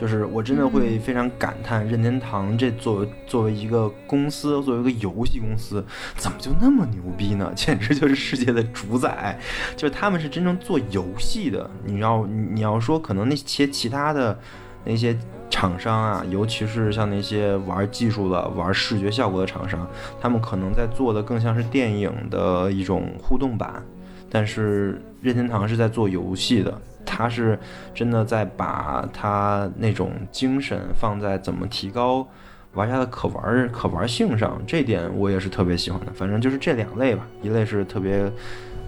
就是我真的会非常感叹，任天堂这作为作为一个公司，作为一个游戏公司，怎么就那么牛逼呢？简直就是世界的主宰，就是他们是真正做游戏的。你要你要说，可能那些其他的那些厂商啊，尤其是像那些玩技术的、玩视觉效果的厂商，他们可能在做的更像是电影的一种互动版，但是任天堂是在做游戏的。他是真的在把他那种精神放在怎么提高玩家的可玩可玩性上，这点我也是特别喜欢的。反正就是这两类吧，一类是特别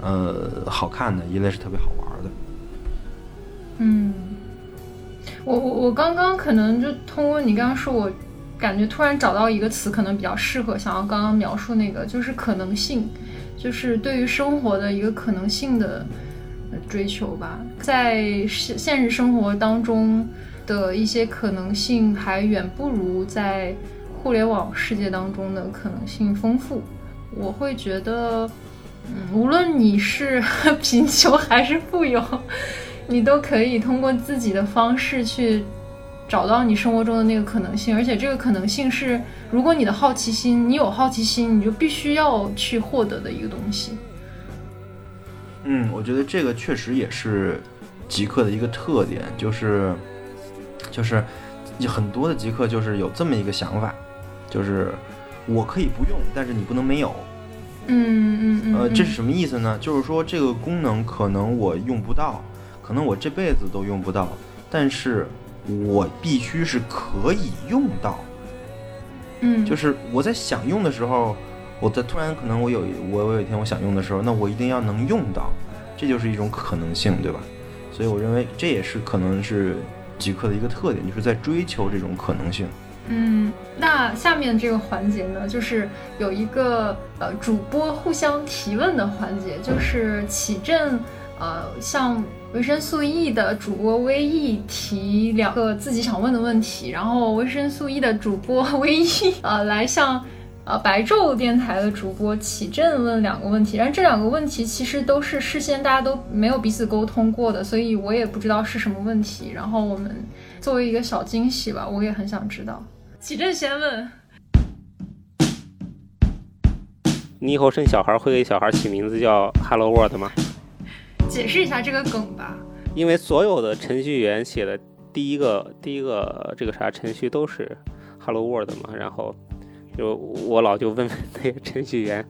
呃好看的，一类是特别好玩的。嗯，我我我刚刚可能就通过你刚刚说，我感觉突然找到一个词，可能比较适合想要刚刚描述那个，就是可能性，就是对于生活的一个可能性的追求吧。在现实生活当中的一些可能性，还远不如在互联网世界当中的可能性丰富。我会觉得，嗯，无论你是 贫穷还是富有，你都可以通过自己的方式去找到你生活中的那个可能性，而且这个可能性是，如果你的好奇心，你有好奇心，你就必须要去获得的一个东西。嗯，我觉得这个确实也是极客的一个特点，就是就是很多的极客就是有这么一个想法，就是我可以不用，但是你不能没有。嗯嗯嗯。呃，这嗯是什么意思呢？就是说这个功能可能我用不到，可能我这辈子都用不到，但是我必须是可以用到。嗯，就是我在想用的时候，我在突然可能我有我我有一天我想用的时候，那我一定要能用到，这就是一种可能性，对吧？所以我认为这也是可能是极客的一个特点，就是在追求这种可能性。嗯，那下面这个环节呢，就是有一个呃主播互相提问的环节，就是启正呃向维生素 E 的主播微 E 提两个自己想问的问题，然后维生素 E 的主播 微 E 呃来向呃白昼电台的主播启正问两个问题，然后这两个问题其实都是事先大家都没有彼此沟通过的，所以我也不知道是什么问题，然后我们作为一个小惊喜吧，我也很想知道。启正先问，你以后生小孩会给小孩起名字叫 Hello World 吗？解释一下这个梗吧。因为所有的程序员写的第一个第一个这个啥程序都是 Hello World 嘛，然后就我老就问问那个 程序员，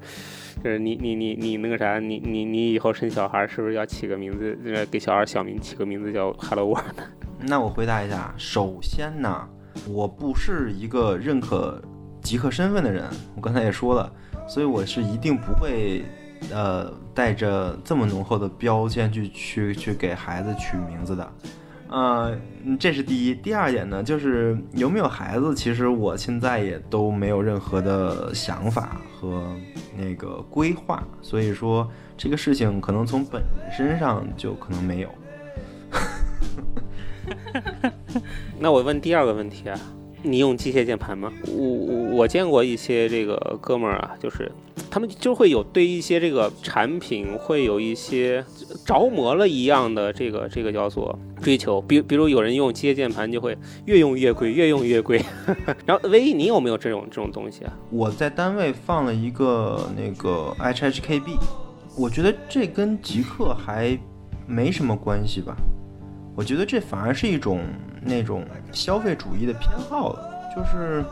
就是你你你你那个啥，你你你以后生小孩是不是要起个名字，给小孩小名起个名字叫 Hello World？那我回答一下，首先呢，我不是一个认可极客身份的人，我刚才也说了，所以我是一定不会，呃，带着这么浓厚的标签去去去给孩子取名字的，嗯这是第一。第二点呢，就是有没有孩子，其实我现在也都没有任何的想法和那个规划，所以说这个事情可能从本身上就可能没有。那我问第二个问题啊，你用机械键盘吗？我我我见过一些这个哥们儿啊，就是他们就会有对一些这个产品会有一些着魔了一样的这个这个叫做追求，比比如有人用机械键盘就会越用越贵，越用越贵。然后唯一你有没有这种这种东西啊？我在单位放了一个那个 HHKB，我觉得这跟极客还没什么关系吧。我觉得这反而是一种那种消费主义的偏好了，就是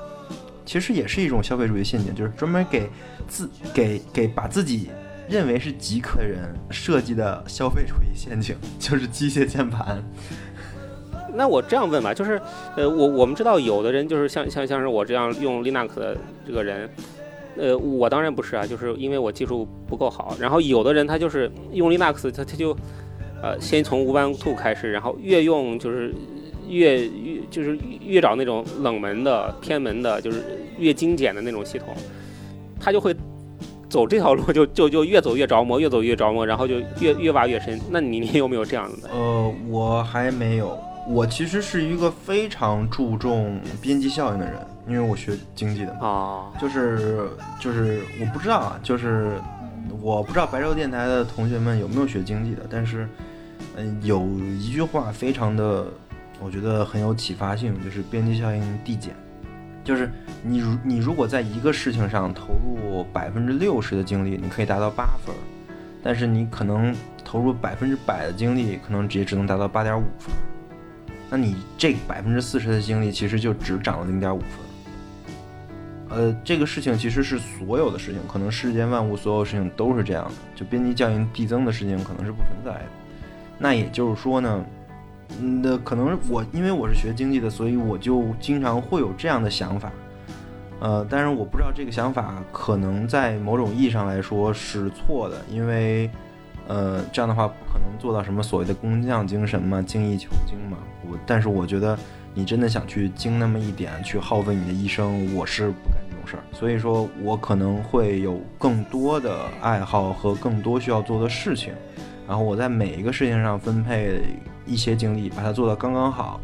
其实也是一种消费主义陷阱，就是专门给自给给把自己认为是极客人设计的消费主义陷阱，就是机械键盘。那我这样问吧，就是，呃，我我们知道有的人就是像像像是我这样用 Linux 的这个人，呃，我当然不是啊，就是因为我技术不够好。然后有的人他就是用 Linux，他他就，呃，先从无版兔开始，然后越用就是越越就是越找那种冷门的、偏门的，就是越精简的那种系统，他就会走这条路就就就越走越着魔，越走越着魔，然后就越越挖越深。那你你有没有这样子的？呃，我还没有。我其实是一个非常注重边际效应的人，因为我学经济的嘛。啊，就是就是我不知道啊，就是我不知道白昼电台的同学们有没有学经济的，但是嗯，有一句话非常的，我觉得很有启发性，就是边际效应递减。就是你如你如果在一个事情上投入百分之六十的精力，你可以达到八分，但是你可能投入百分之百的精力，可能也只能达到八点五分。那你这百分之四十的精力，其实就只涨了零点五分。呃，这个事情其实是所有的事情，可能世间万物所有事情都是这样的，就边际效应递增的事情可能是不存在的。那也就是说呢，嗯，那可能我因为我是学经济的，所以我就经常会有这样的想法。呃，但是我不知道这个想法可能在某种意义上来说是错的，因为呃这样的话不可能做到什么所谓的工匠精神嘛，精益求精嘛。我但是我觉得你真的想去精那么一点，去耗费你的一生，我是不干这种事儿。所以说我可能会有更多的爱好和更多需要做的事情，然后我在每一个事情上分配一些精力，把它做到刚刚好。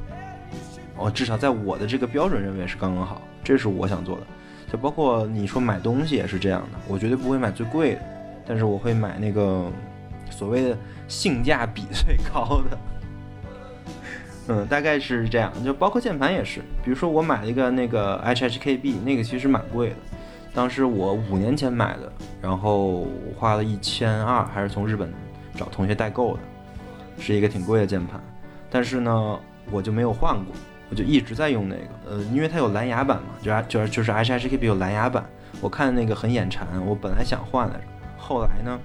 我至少在我的这个标准认为是刚刚好，这是我想做的。就包括你说买东西也是这样的，我绝对不会买最贵的，但是我会买那个所谓的性价比最高的。嗯，大概是这样。就包括键盘也是，比如说我买了一个那个 HHKB，那个其实蛮贵的，当时我五年前买的，然后花了一千二，还是从日本找同学代购的，是一个挺贵的键盘。但是呢，我就没有换过，我就一直在用那个。呃，因为它有蓝牙版嘛，就是就是就是 HHKB 有蓝牙版，我看那个很眼馋，我本来想换来着，后来呢，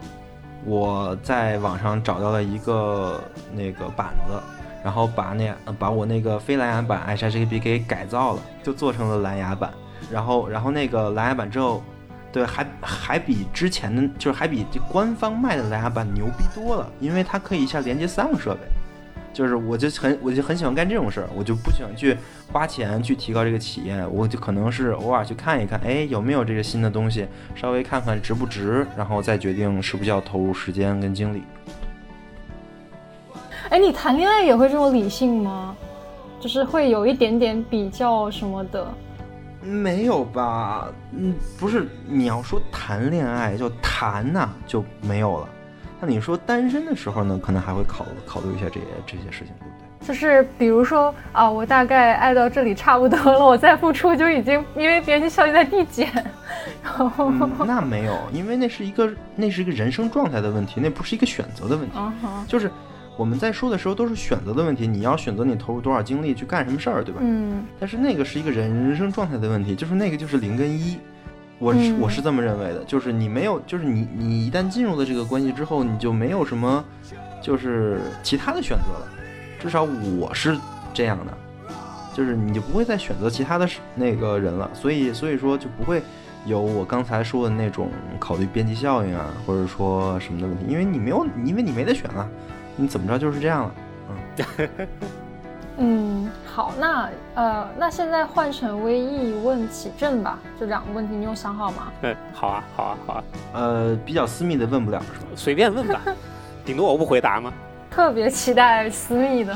我在网上找到了一个那个板子。然后把那把我那个非蓝牙版 HHKB 给改造了，就做成了蓝牙版。然后然后那个蓝牙版之后，对，还还比之前的就是还比这官方卖的蓝牙版牛逼多了，因为它可以一下连接三个设备。就是我就很我就很喜欢干这种事儿，我就不喜欢去花钱去提高这个体验，我就可能是偶尔去看一看，哎有没有这个新的东西，稍微看看值不值，然后再决定是不是要投入时间跟精力。哎，你谈恋爱也会这么理性吗？就是会有一点点比较什么的。没有吧？嗯，不是，你要说谈恋爱就谈呐、就没有了。那你说单身的时候呢，可能还会考考虑一下这些这些事情，对不对？就是比如说啊，我大概爱到这里差不多了，我再付出就已经因为别人效率在递减，然后嗯，那没有，因为那是一个那是一个人生状态的问题，那不是一个选择的问题。就是我们在说的时候都是选择的问题，你要选择你投入多少精力去干什么事儿，对吧？嗯。但是那个是一个人人生状态的问题，就是那个就是零跟一，我是、嗯。我是这么认为的，就是你没有，就是你你一旦进入了这个关系之后，你就没有什么就是其他的选择了，至少我是这样的，就是你就不会再选择其他的那个人了，所以所以说就不会有我刚才说的那种考虑边际效应啊，或者说什么的问题，因为你没有，因为你没得选了，你怎么着就是这样了。嗯，嗯好，那呃，那现在换成微意问启正吧，就两个问题你有想好吗？嗯，好啊，好啊，好啊，呃，比较私密的问不了是吧？随便问吧，顶多我不回答吗？特别期待私密的，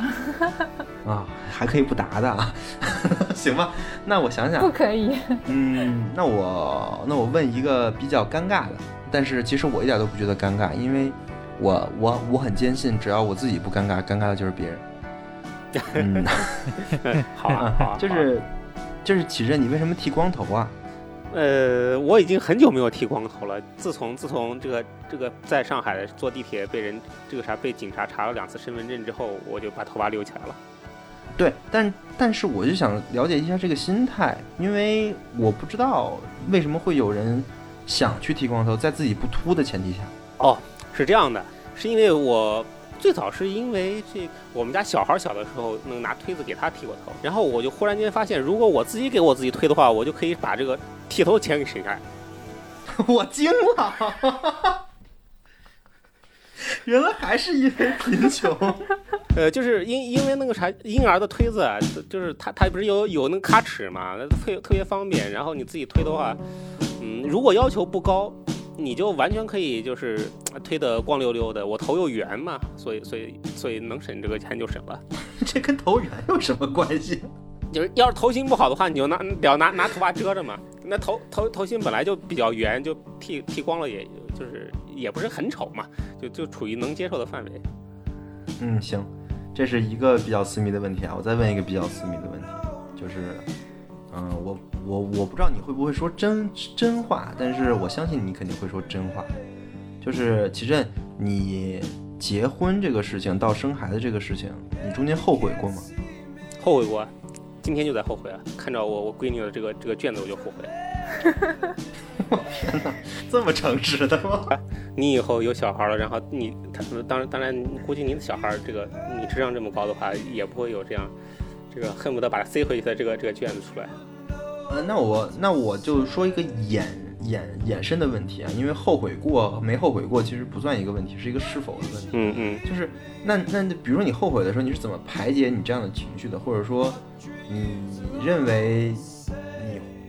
啊，还可以不答的啊，行吧？那我想想不，可以。嗯，那我那我问一个比较尴尬的，但是其实我一点都不觉得尴尬，因为我我我很坚信，只要我自己不尴尬，尴尬的就是别人。嗯，嗯，好啊，好啊，就是就是启正，你为什么剃光头啊？呃，我已经很久没有剃光头了。自从自从这个这个在上海坐地铁被人这个啥被警察查了两次身份证之后，我就把头发留起来了。对，但但是我就想了解一下这个心态，因为我不知道为什么会有人想去剃光头，在自己不秃的前提下。是这样的，是因为我最早是因为这我们家小孩小的时候能拿推子给他剃过头，然后我就忽然间发现，如果我自己给我自己推的话，我就可以把这个剃头钱给省下来。我惊了，原来还是因为贫穷。呃，就是因因为那个啥婴儿的推子啊，就就是它它不是有有那个卡尺嘛，那特特别方便。然后你自己推的话，嗯，如果要求不高，你就完全可以就是呃推得光溜溜的。我头又圆嘛，所以所以所以能省这个钱就省了。这跟头圆有什么关系？就是要是头型不好的话，你就拿得要拿拿头发遮着嘛。那头头头型本来就比较圆，就剃剃光了也就是也不是很丑嘛，就就处于能接受的范围。嗯，行，这是一个比较私密的问题啊。我再问一个比较私密的问题，就是，嗯、我我我不知道你会不会说真真话，但是我相信你肯定会说真话。就是齐振，你结婚这个事情到生孩子这个事情，你中间后悔过吗？后悔过，今天就在后悔啊！看着我我闺女的这个这个卷子我就后悔。这么诚实的吗？你以后有小孩了，然后你他当然当然，估计你的小孩这个你智商这么高的话，也不会有这样这个恨不得把它塞回去的这个这个卷子出来。呃，那我那我就说一个衍衍衍生的问题啊，因为后悔过没后悔过其实不算一个问题，是一个是否的问题。嗯嗯，就是那那比如说你后悔的时候，你是怎么排解你这样的情绪的？或者说，你认为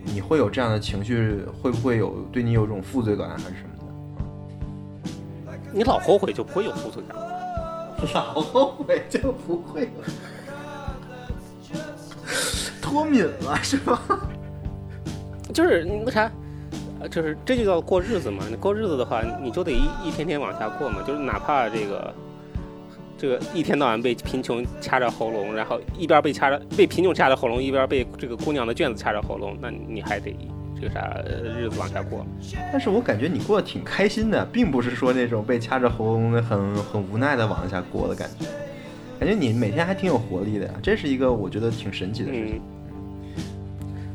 你你会有这样的情绪，会不会有对你有种负罪感还是什么的？你老后悔就不会有负罪感。老后悔就不会有脱敏了是吧？就是那啥，呃，就是这就叫过日子嘛。你过日子的话，你就得一一天天往下过嘛。就是哪怕这个这个一天到晚被贫穷掐着喉咙，然后一边被掐着被贫穷掐着喉咙，一边被这个姑娘的卷子掐着喉咙，那你还得这个啥呃日子往下过。但是我感觉你过得挺开心的，并不是说那种被掐着喉咙的很很无奈的往下过的感觉，感觉你每天还挺有活力的呀，这是一个我觉得挺神奇的事情。嗯，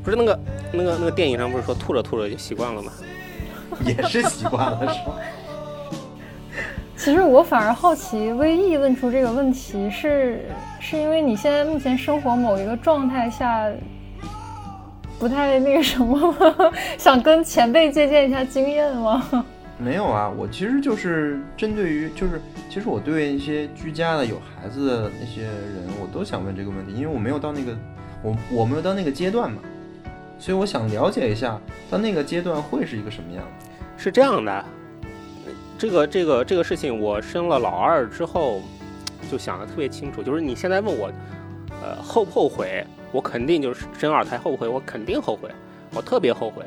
不是那个那个那个电影上不是说吐着吐着就习惯了吗？也是习惯了是吧？其实我反而好奇，微易问出这个问题是是因为你现在目前生活某一个状态下不太那个什么吗？想跟前辈借鉴一下经验吗？没有啊，我其实就是针对于就是，其实我对一些居家的有孩子的那些人，我都想问这个问题，因为我没有到那个我我没有到那个阶段嘛，所以我想了解一下到那个阶段会是一个什么样子。是这样的，这个这个这个事情，我生了老二之后就想的特别清楚，就是你现在问我，呃，后不后悔？我肯定就是生二胎后悔，我肯定后悔，我特别后悔。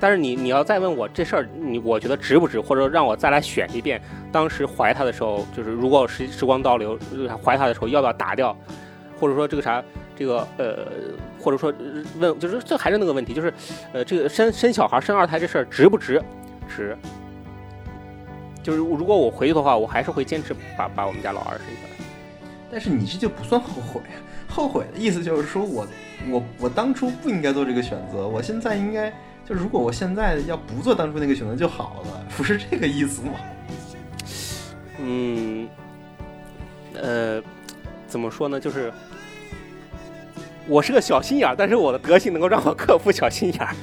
但是你你要再问我这事儿，你我觉得值不值，或者让我再来选一遍，当时怀他的时候，就是如果时时光倒流，怀他的时候要不要打掉，或者说这个啥，这个呃，或者说问，就是这还是那个问题，就是呃，这个生生小孩生二胎这事儿值不值？值。就是如果我回去的话，我还是会坚持把把我们家老二生下来。但是你这就不算后悔，后悔的意思就是说我我我当初不应该做这个选择，我现在应该就如果我现在要不做当初那个选择就好了，不是这个意思吗？嗯，呃，怎么说呢？就是我是个小心眼儿，但是我的德行能够让我克服小心眼儿。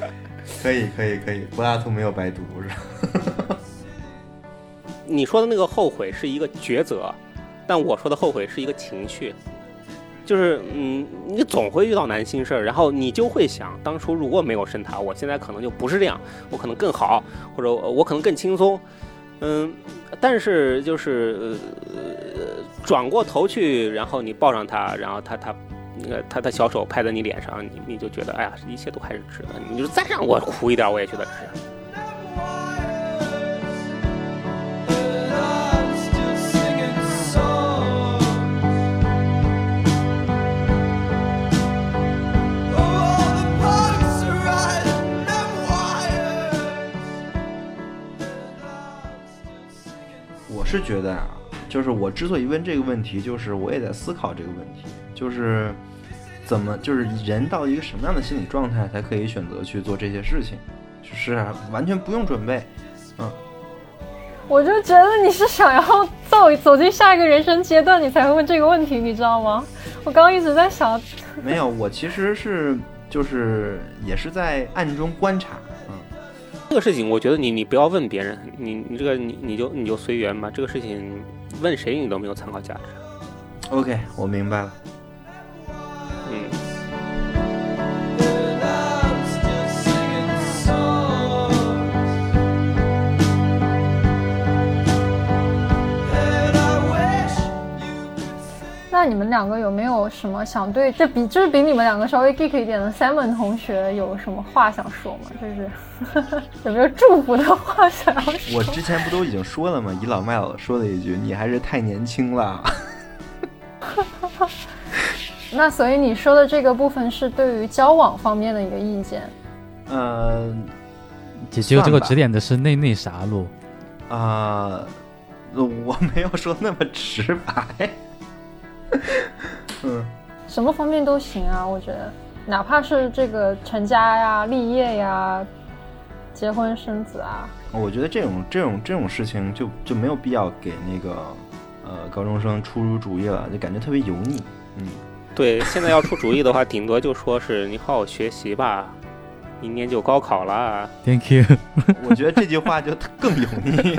可以可以可以，柏拉图没有白读是吧？你说的那个后悔是一个抉择，但我说的后悔是一个情绪。就是，嗯，你总会遇到难心事儿，然后你就会想，当初如果没有生他，我现在可能就不是这样，我可能更好，或者我可能更轻松，嗯，但是就是呃，转过头去，然后你抱上他，然后他他那个他的小手拍在你脸上，你你就觉得哎呀，一切都还是值得，你就再让我哭一点我也觉得值。我是觉得啊。就是我之所以问这个问题，就是我也在思考这个问题，就是怎么，就是人到一个什么样的心理状态才可以选择去做这些事情，就是啊完全不用准备，嗯我就觉得你是想要走走进下一个人生阶段，你才会问这个问题，你知道吗？我刚刚一直在想，没有，我其实是就是也是在暗中观察，嗯，这个事情，我觉得你你不要问别人，你你这个你你就你就随缘吧。这个事情问谁你都没有参考价值。OK，我明白了。嗯，那你们两个有没有什么想对这比就是比你们两个稍微 geek 一点的 Simon 同学有什么话想说吗？就是 有没有祝福的话想要说？我之前不都已经说了吗？倚老卖老的说了一句：“你还是太年轻了。那所以你说的这个部分是对于交往方面的一个意见。呃结结果这个指点的是那那啥路，啊、我没有说那么直白。嗯，什么方面都行啊，我觉得，哪怕是这个成家呀、立业呀、结婚生子啊，我觉得这种这种这种事情就就没有必要给那个呃高中生出主意了，就感觉特别油腻。嗯，对，现在要出主意的话，顶多就说是你好好学习吧，明年就高考了。Thank you。我觉得这句话就更油腻。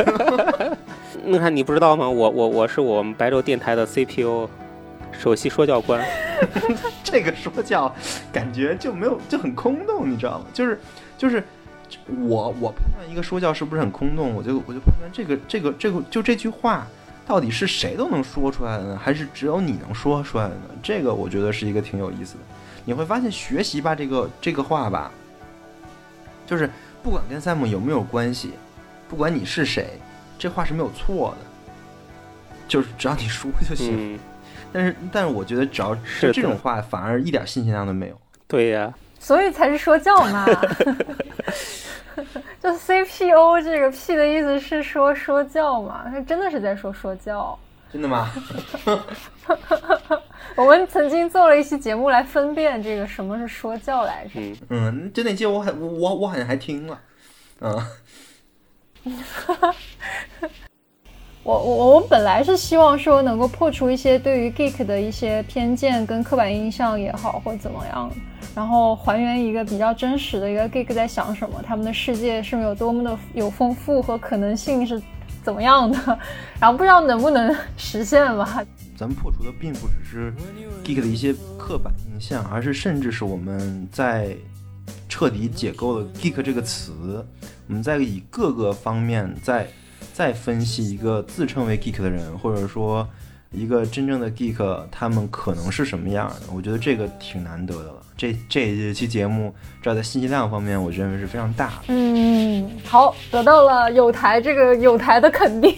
那看你不知道吗？我我我是我们白昼电台的 CPO，首席说教官。这个说教感觉就没有就很空洞，你知道吗？就是就是我我判断一个说教是不是很空洞，我就我就判断这个这个这个就这句话到底是谁都能说出来的呢，还是只有你能说出来的呢？这个我觉得是一个挺有意思的。你会发现“学习吧”这个这个话吧，就是不管跟 Sam 有没有关系，不管你是谁，这话是没有错的，就是只要你说就行。嗯，但是，但是我觉得只要是这种话，反而一点信息量都没有。对呀、所以才是说教嘛。就 CPO 这个 P 的意思是说说教嘛，他真的是在说说教。真的吗？我们曾经做了一期节目来分辨这个什么是说教来着。嗯，嗯，就那期我还我我我好像还听了，嗯，我我我本来是希望说能够破除一些对于 geek 的一些偏见跟刻板印象也好，或怎么样，然后还原一个比较真实的一个 geek 在想什么，他们的世界是有多么的有丰富和可能性是怎么样的，然后不知道能不能实现吧。咱们破除的并不只是 geek 的一些刻板印象，而是甚至是我们在彻底解构了 geek 这个词，我们在以各个方面在再分析一个自称为 geek 的人，或者说一个真正的 geek，他们可能是什么样的？我觉得这个挺难得的了。这这期节目，至少在信息量方面，我认为是非常大的。嗯，好，得到了有台这个有台的肯定。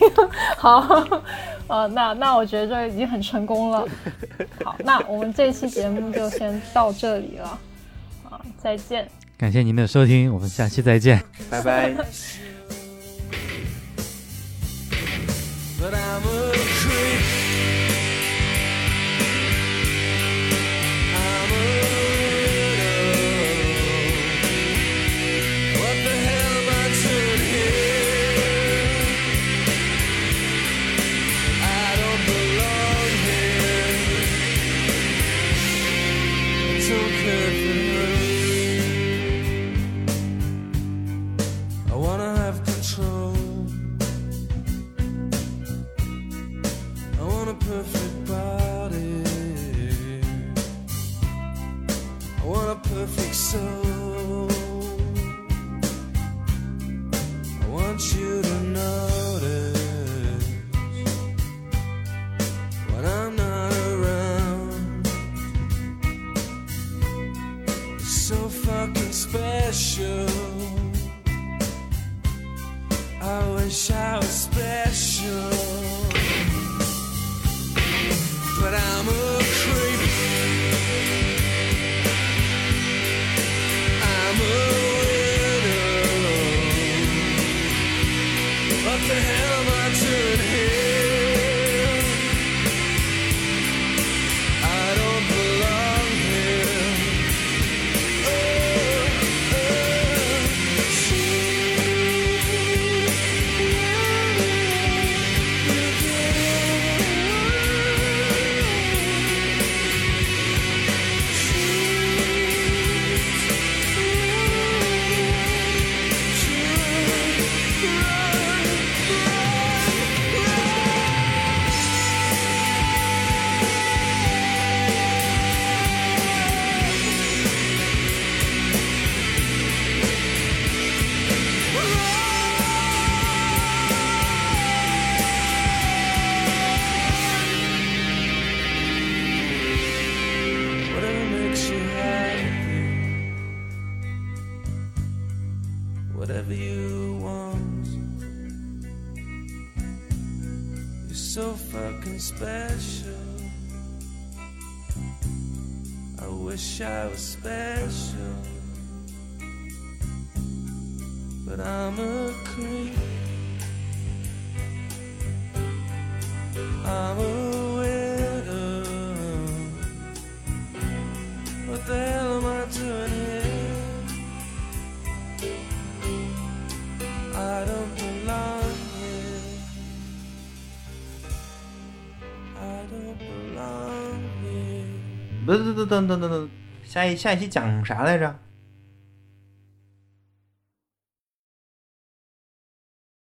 好，呃，那那我觉得这已经很成功了。好，那我们这期节目就先到这里了。啊，再见。感谢您的收听，我们下期再见。拜拜。But I'm a so despair. 等等等等下一下一期讲啥来着？